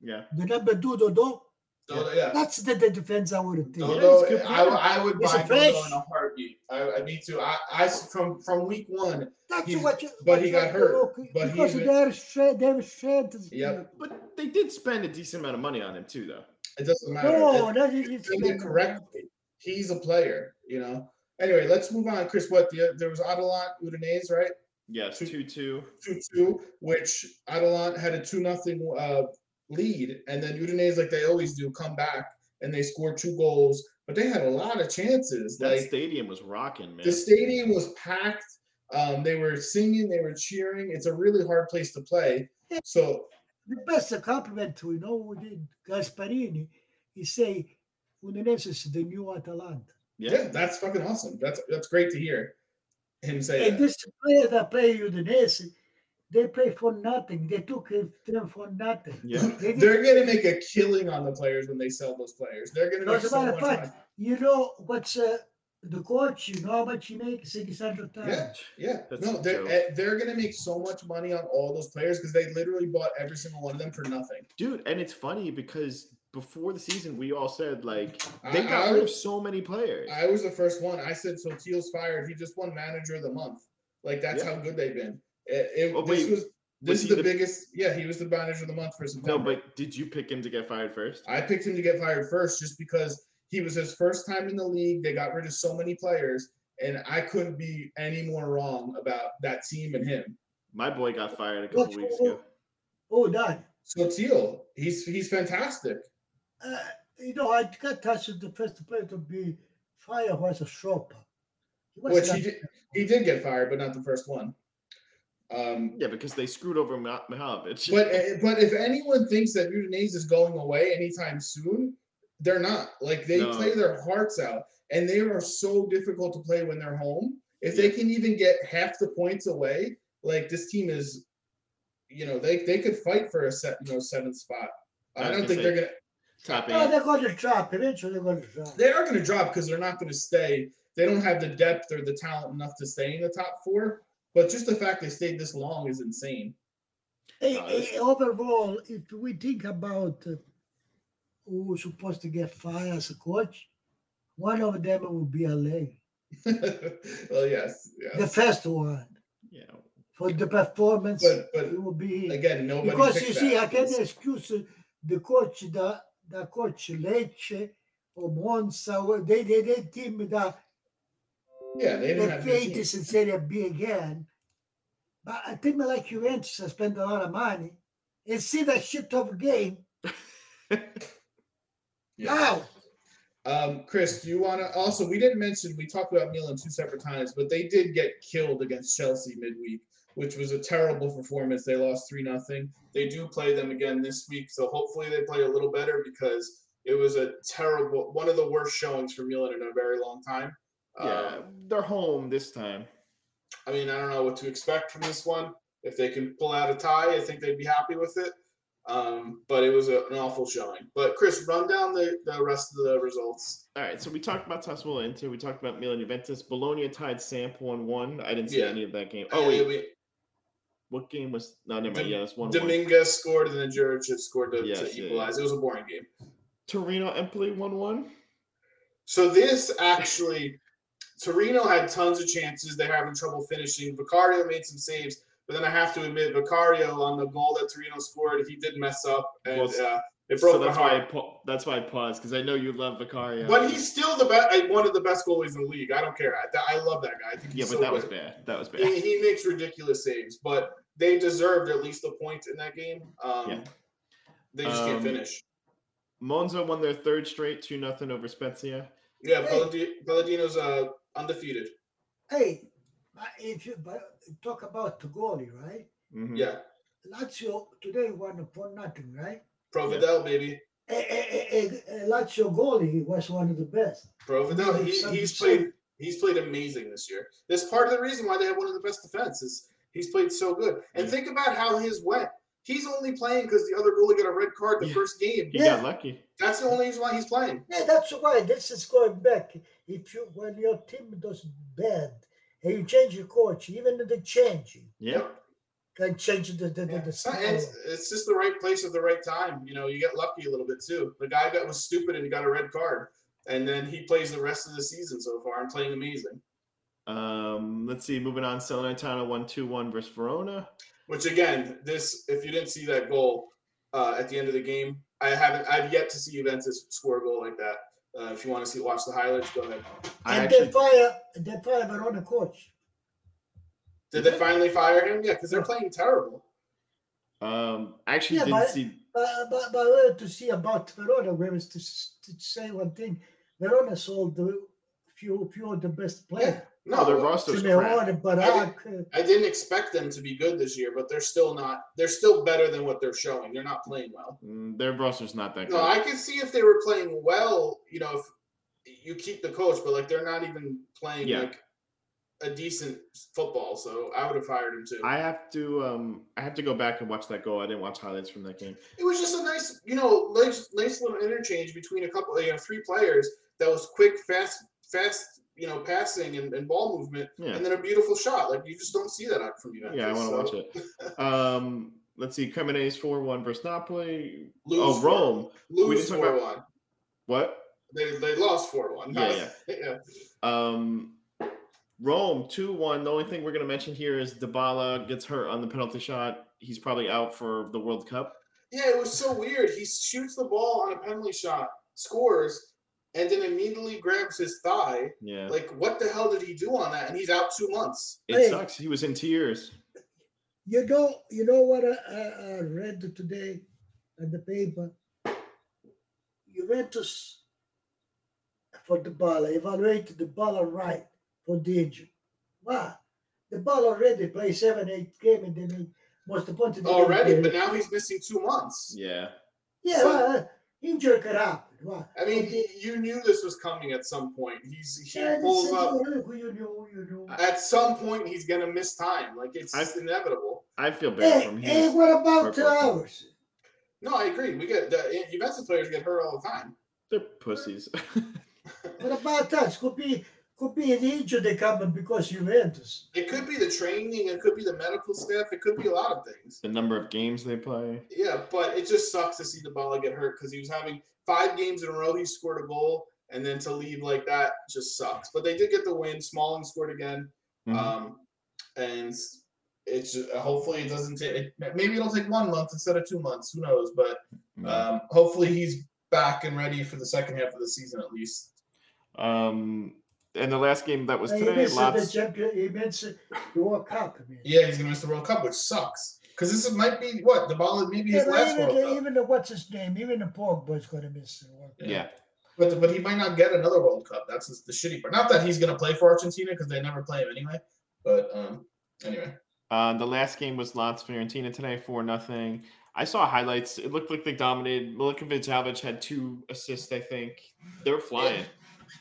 yeah. the number two Dodo. So, yeah. That's the, the defense I would take. Yeah, Dodo, he's I, player. I would He's buy a Dodo fish. in a heartbeat. I, I need to. I, I from from week one. That's He's- what you. but he got hurt, look, but because he's- they're straight, they're straight. Yeah, But they did spend a decent amount of money on him too, though. It doesn't matter. No, It- that is it's it correctly. He's a player, you know. Anyway, let's move on, Chris. What the, there was Atalanta Udinese, right? Yes, Two- two two. Two two, which Atalanta had a two nothing uh, lead, and then Udinese, like they always do, come back and they scored two goals, but they had a lot of chances. That like stadium was rocking, man. the stadium was packed. Um, they were singing, they were cheering. It's a really hard place to play. So The best compliment to you know we did Gasperini. He say Udinese is the new Atalanta. yeah. that's fucking awesome. That's that's great to hear him say And that. this player that play Udinese, they play for nothing. They took it them for nothing. Yeah. They They're gonna make a killing on the players when they sell those players. They're gonna make As a so matter much of fact, money. you know what's uh, the coach? You know how much he makes? Six hundred Yeah, yeah. That's no, they're joke. eh, they're gonna make so much money on all those players because they literally bought every single one of them for nothing. Dude, and it's funny because before the season, we all said like I- they got I rid of so many players. I was the first one. I said so. Teal's fired. He just won Manager of the Month. Like that's Yeah. how good they've been. It, it- Oh, this wait, was this was is the, the- biggest. Yeah, he was the Manager of the Month for September. no, but did you pick him to get fired first? I picked him to get fired first just because he was his first time in the league. They got rid of so many players, and I couldn't be any more wrong about that team and him. My boy got fired a couple What's weeks ago. Oh, that. Sottil, he's he's fantastic. Uh, you know, I got touched the first player to be fired was a shopper. He Which he did, he did get fired, but not the first one. Um, Yeah, because they screwed over Mih- Mihajlovic. but eh, but if anyone thinks that Udinese is going away anytime soon, they're not. Like they No. play their hearts out, and they are so difficult to play when they're home. If they can even get half the points away, like this team is, you know, they they could fight for a set, you know, seventh spot. I I don't think they're gonna. top No, eight. they're going to drop. Eventually, they're going to drop. They are going to drop because they're not going to stay. They don't have the depth or the talent enough to stay in the top four. But just the fact they stayed this long is insane. Hey, No, hey, overall, if we think about uh, who's supposed to get fired as a coach, one of them will be LA, well, yes, the first one. Yeah. For the performance, But but it will be again, nobody because you see, that. I can't excuse uh, the coach, the the coach Lecce or Monza, or they they they team that yeah, they didn't have good fate teams. is in Serie B again. But a team like Juventus has spent a lot of money and see that shit of game. Yeah. How? Um, Chris, do you want to also? We didn't mention we talked about Milan two separate times, but they did get killed against Chelsea midweek, which was a terrible performance. They lost three nothing. They do play them again this week, so hopefully they play a little better because it was a terrible, one of the worst showings for Milan in a very long time. Yeah, Um, they're home this time. I mean, I don't know what to expect from this one. If they can pull out a tie, I think they'd be happy with it. Um, but it was a, an awful showing. But Chris, run down the, the rest of the results. All right, so we talked about Sassuolo Inter. We talked about Milan Juventus. Bologna tied Samp one one. I didn't see Yeah. any of that game. Oh Uh, wait, we- what game was? No, never mind. Yeah, that's one one. Dominguez scored and then Juricic scored to, Yes, to yeah, yeah. equalize. It was a boring game. Torino Empoli one one. So this actually, Torino had tons of chances. They're having trouble finishing. Vicario made some saves, but then I have to admit, Vicario on the goal that Torino scored, he did mess up, and Well, uh, it broke So that's why I heart. pa- that's why I paused because I know you love Vicario. But he's still the best, one of the best goalies in the league. I don't care. I, I love that guy. I think yeah, but so that was bad. That was bad. He, he makes ridiculous saves, but they deserved at least a point in that game. Um, Yeah. They just can't Um, finish. Monza won their third straight, two nothing over Spezia. Yeah, Hey. Palladi- Palladino's uh, undefeated. Hey, but if you but talk about the goalie, right? Mhm. Yeah, Lazio today won for nothing, right? Provedel, baby. A, a, a, a Lazio goalie was one of the best. Provedel, he, he's played he's played amazing this year. That's part of the reason why they have one of the best defenses. He's played so good. And Yeah. think about how his went. He's only playing because the other goalie got a red card the Yeah. first game. He Yeah. got lucky. That's the only reason why he's playing. Yeah, that's why this is going back. If you when your team does bad and you change your coach, even the changing Yeah. can change the the, the, Yeah. the It's, style. it's, it's just the right place at the right time. You know, you get lucky a little bit too. The guy that was stupid and he got a red card, and then he plays the rest of the season so far and playing amazing. Um, let's see. Moving on. Salernitana won two one versus Verona. Which again, this if you didn't see that goal uh, at the end of the game, I haven't. I've yet to see Juventus score a goal like that. Uh, if you want to see watch the highlights, go ahead. I and actually they fire they fire Verona coach. Did they finally fire him? Yeah, because they're playing terrible. um I actually Yeah, didn't but- see. But, but, but to see about Verona, we was to, to say one thing. Verona sold the few few of the best players. No, their roster's crap. Simeone, Barak, uh, I didn't expect them to be good this year, but they're still not. They're still better than what they're showing. They're not playing well. Mm, Their roster's not that good. No, I could see if they were playing well. You know, if you keep the coach, but like they're not even playing Yeah. like a decent football. So I would have fired him too. I have to um I have to go back and watch that goal. I didn't watch highlights from that game. it was just a nice, you know, nice, nice little interchange between a couple, you know, three players that was quick, fast, fast, you know, passing and, and ball movement, Yeah. and then a beautiful shot. Like you just don't see that out from Juventus. Yeah, I want to so watch it. Um, let's see. Cremonese four one versus Napoli. Lose oh, Rome. Lose four about- one. What? They they lost four one. Yeah, yeah. Um, Rome two one. The only thing we're gonna mention here is Dybala gets hurt on the penalty shot. He's probably out for the World Cup. Yeah, it was so weird. He shoots the ball on a penalty shot, scores, and then immediately grabs his thigh. Yeah, Like, what the hell did he do on that? And he's out two months. it Hey. sucks. He was in tears. you know, you know what I, I, I read today in the paper. Juventus for the ball evaluated the ball right for the Why? The ball already played seven, eight game and then he most important Already, but now he's missing two months. Yeah, yeah, so- well, injury could happen. Wow. I mean, y- you knew this was coming at some point. He's he Yeah, pulls up You know, you know. at some point. He's gonna miss time. Like it's I- inevitable. I feel bad Hey, for him. hey, what about heartbroken. ours? No, I agree. We get the Juventus players get hurt all the time. they're pussies. What about us? Could be could be an injury coming because Juventus. It could be the training. It could be the medical staff. It could be a lot of things. the number of games they play. Yeah, but it just sucks to see Dybala get hurt because he was having five games in a row. He scored a goal, and then to leave like that just sucks. But they did get the win. Smalling scored again, Mhm. um, and it's just, hopefully it doesn't take. Maybe it'll take one month instead of two months. Who knows? But um, hopefully he's back and ready for the second half of the season at least. Um, and the last game that was He today, missed the lots. champion. He missed the World Cup. I mean. Yeah, he's gonna miss the World Cup, which sucks because this might be what the ball maybe Yeah, his but last even, World the, Cup. even the what's his name, even the Pogba's going to miss the World Cup. Yeah, But but he might not get another World Cup. That's the shitty part. Not that he's gonna play for Argentina because they never play him anyway. But um, anyway, Uh, the last game was Lats Fiorentina today, four nothing. I saw highlights. It looked like they dominated. Milinkovic Savic had two assists. I think they were flying.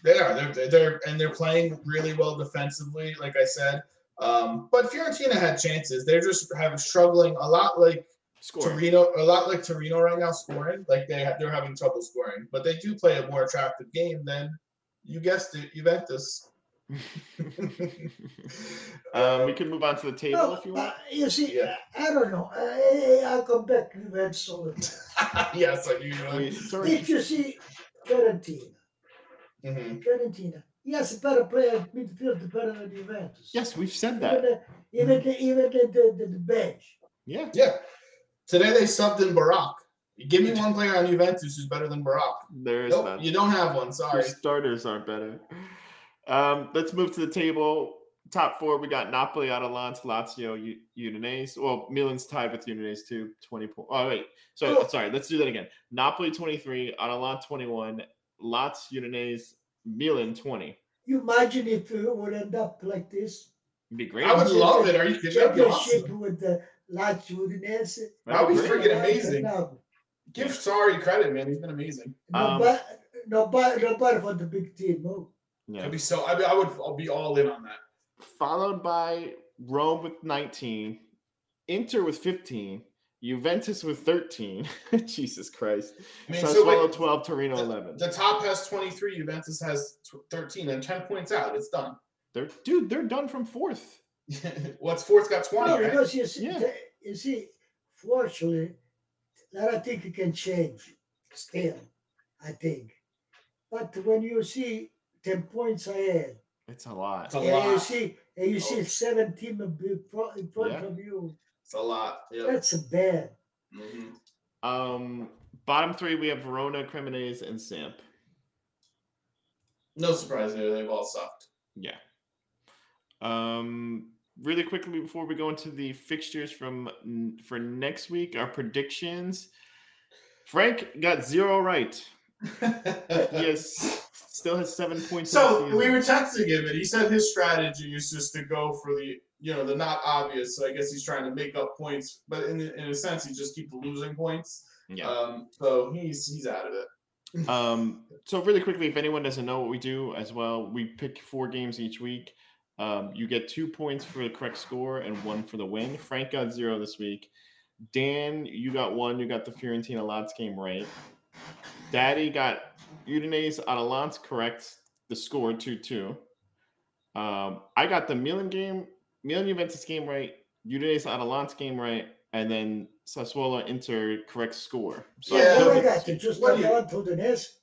They are they're they're and they're playing really well defensively, like I said. Um, but Fiorentina had chances. They're just having struggling a lot like Score. Torino, a lot like Torino right now, scoring like they ha- they're having trouble scoring, but they do play a more attractive game than you guessed it, Juventus. um, we can move on to the table No, if you uh, want. you see, Yeah. I don't know. I, I'll come back to Juventus all the time. yes, I do. We- sorry. If you see Fiorentina, Mhm. Fiorentina, yes, better player midfield better than Juventus. Yes, we've said Even that. the, even the, even the, the, the, the bench. Yeah. Yeah. Today they subbed in Barak. Give me one player on Juventus who's better than Barak. There is Nope, none. you don't have one. Your Sorry. starters aren't better. Um, let's move to the table. Top four, we got Napoli, Atalanta, Lazio, U- Udinese. Well, Milan's tied with Udinese too, 20 points. Oh, wait. So, Oh. sorry, let's do that again. Napoli 23, Atalanta 21, Lazio, Udinese, Milan 20. You imagine if it would end up like this? It'd be great. I would love it. Are you kidding? That'd be Championship awesome. with the Lazio Udinese. That'd be great. freaking amazing. No, Give Sarri credit, man. He's been amazing. Um, nobody, nobody, nobody for the big team. No. Yeah. I'd be so. I, mean, I would. I'll be all in on that. Followed by Rome with 19, Inter with 15, Juventus with 13. Jesus Christ. I mean, so Sassuolo wait, 12, Torino 11. the top has 23. Juventus has 13, and 10 points out. It's done. They're dude, they're done from fourth. What's fourth got 20? No, right? because you see, Yeah. you see, fortunately, that I think it can change still. I think, but when you see ten points ahead, It's a lot. It's a and you see, and you see oh. seven team in in front Yeah. of you, It's a lot. Yeah. that's a bad. Mhm. Um, bottom three, we have Verona, Cremonese, and Samp. No surprise there. They've all sucked. Yeah. Um, really quickly before we go into the fixtures from for next week, our predictions. Frank got zero right. Yes, still has seven points. So we were texting him, and he said his strategy is just to go for the, you know, the not obvious. So I guess he's trying to make up points, but in in a sense, he just keeps losing points. yeah. Um, so he's he's out of it. Um, so really quickly, if anyone doesn't know what we do as well, we pick four games each week. Um, you get two points for the correct score and one for the win. Frank got zero this week. Dan, you got one. You got the Fiorentina Lots game right. Daddy got Udinese Atalanta correct. The score two two. Um, I got the Milan game, Milan Juventus game right. Udinese Atalanta game right, and then Sassuolo Inter correct score. So Yeah. oh killed my it- God, you just What got do you- on to the nest.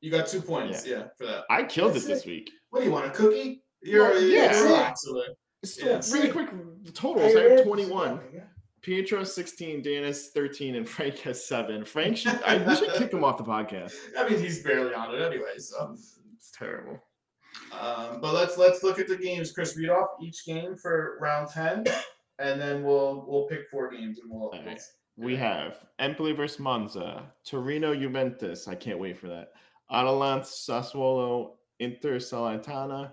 You got two points, yeah, for that. I killed it this it. week. What do you want, a cookie? You're Well, yeah, yeah. relax with it. Yeah. really quick totals. I I have 21. morning, yeah. Pietro 16, Dan is 13, and Frank has seven. Frank should I should kick him off the podcast. I mean, he's barely on it anyway. So, It's terrible. Um, but let's let's look at the games. Chris, read off each game for round ten, and then we'll we'll pick four games and we'll. All right. We have Empoli versus Monza, Torino Juventus. I can't wait for that. Atalanta Sassuolo, Inter Salernitana,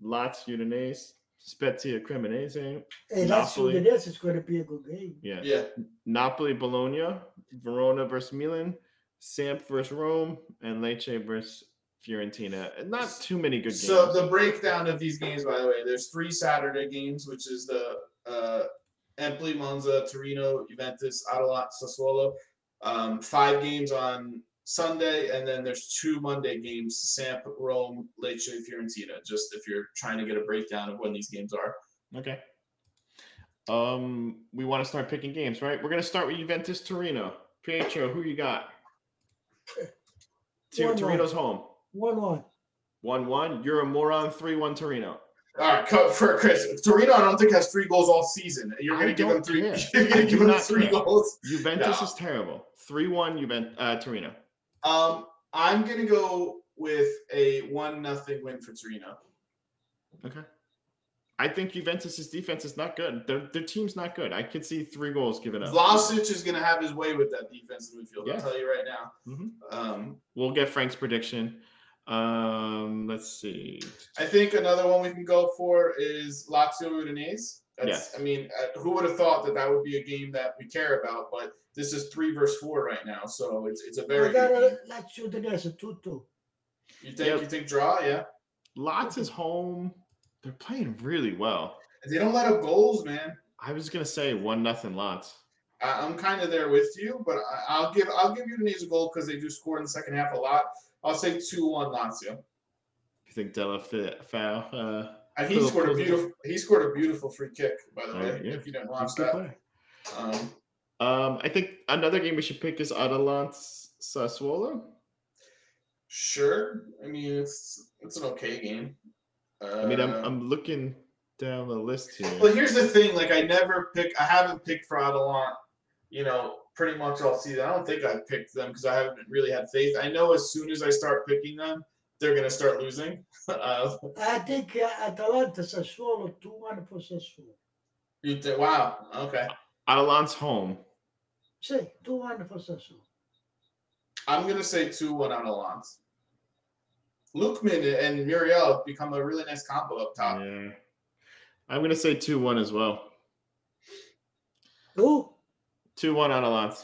Lazio Udinese, Spezia Cremonese, Hey, that's Napoli. the nest. It's going to be a good game. yeah, Yeah. Napoli Bologna, Verona versus Milan, Samp versus Rome, and Lecce versus Fiorentina. And Not too many good games. So the breakdown of these games, by the way, there's three Saturday games, which is the uh, Empoli, Monza, Torino, Juventus, Atalanta, Sassuolo. Um, five games on Sunday, and then there's two Monday games: Samp, Rome, Lecce, Fiorentina. Just if you're trying to get a breakdown of when these games are. Okay. Um, we want to start picking games, right? We're gonna start with Juventus Torino. Pietro, who you got? T- One-one. Torino's home. One one. One one. You're a moron. Three one Torino. All right, cut for Chris. Torino, I don't think has three goals all season. You're gonna give them three. care. You're gonna give them three care. goals. Juventus No. is terrible. Three one. Juventus. Uh, Torino. Um, I'm gonna go with a one nothing win for Torino. Okay. I think Juventus's defense is not good. Their their team's not good. I could see three goals given up. Vlasic is going to have his way with that defensive midfield. Yeah. I'll tell you right now. Mhm. Um, We'll get Frank's prediction. Um, let's see. I think another one we can go for is Lazio Udinese. That's, Yes. I mean, uh, who would have thought that that would be a game that we care about? But this is three versus four right now, so it's it's a I very got good game. to let you the nest. Two two. You think Yep. you think draw? Yeah. Lots is home. They're playing really well. They don't let up goals, man. I was gonna say one nothing lots. I, I'm kind of there with you, but I, I'll give I'll give Udinese a goal because they do score in the second half a lot. I'll say two one Lazio. You think Deulofeu? Uh, And he scored a beautiful he scored a beautiful free kick by the Oh, way. yeah. If you didn't watch that, um, Um, I think another game we should pick is Atalanta Sassuolo. sure. I mean, it's it's an okay game. Uh, I mean, I'm I'm looking down the list here. Well, here's the thing. Like, I never pick. I haven't picked for Atalanta. You know, pretty much all season. I don't think I've picked them because I haven't really had faith. I know as soon as I start picking them, they're gonna start losing. uh, I think uh, Atalanta Sassuolo 2 1 for Sassuolo. you think, wow. Okay. Atalanta's home. Say 2 1 for Sassuolo. I'm gonna say two one Atalanta. Lookman and Muriel have become a really nice combo up top. Yeah. I'm gonna say two one as well. Who? Two one Atalanta.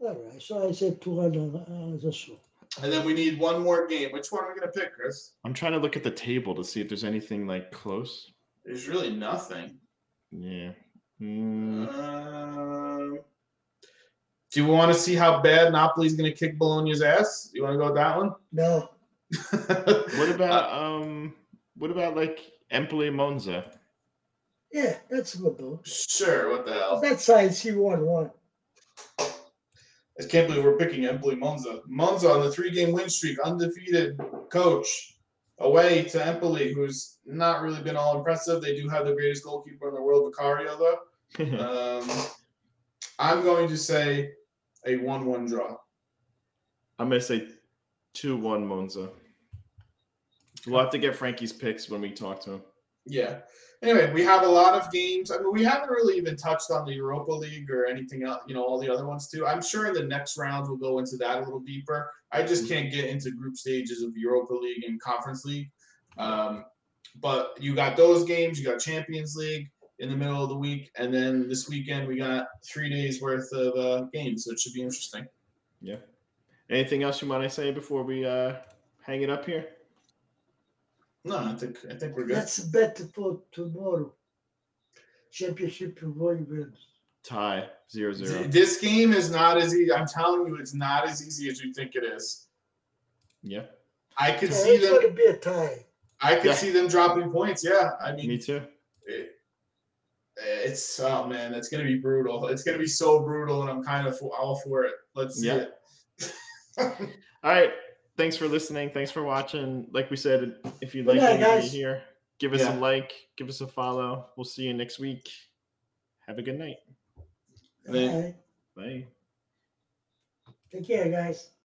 All right, so I said 2 1 uh, Sassuolo. And then we need one more game. Which one are we gonna pick, Chris? I'm trying to look at the table to see if there's anything like close. There's really nothing. Yeah. Mm, Um, do you want to see how bad Napoli's going to kick Bologna's ass? You want to go with that one? No, what Uh, about um? What about like Empoli Monza? Yeah, that's a good though. sure. What the hell? That side C 1 1. I can't believe we're picking Empoli Monza. Monza on the three-game win streak, undefeated coach, away to Empoli, who's not really been all impressive. They do have the greatest goalkeeper in the world, Vicario, though. Um, I'm going to say a one-one draw. I'm gonna say two one Monza. We'll have to get Frankie's picks when we talk to him. Yeah. Anyway, we have a lot of games. I mean, we haven't really even touched on the Europa League or anything else, you know, all the other ones too. I'm sure in the next rounds we'll go into that a little deeper. I just can't get into group stages of Europa League and Conference League. Um, but you got those games, you got Champions League in the middle of the week, and then this weekend we got three days worth of uh, games, so it should be interesting. Yeah. Anything else you want to say before we uh hang it up here? No, I think I think we're good. That's bet for tomorrow. Championship Wolverhampton. Tie zero zero. This game is not as easy. I'm telling you, it's not as easy as you think it is. Yeah, I could Yeah, see them. going to be a tie. I could Yeah. see them dropping points. Yeah, I mean, me too. it, it's oh man, it's gonna be brutal. It's gonna be so brutal, and I'm kind of all for it. Let's see Yeah. it. All right. Thanks for listening. Thanks for watching. Like we said, if you like night, anything you guys. hear, give us Yeah. a like, give us a follow. We'll see you next week. Have a good night. And then- Bye. Take care, guys.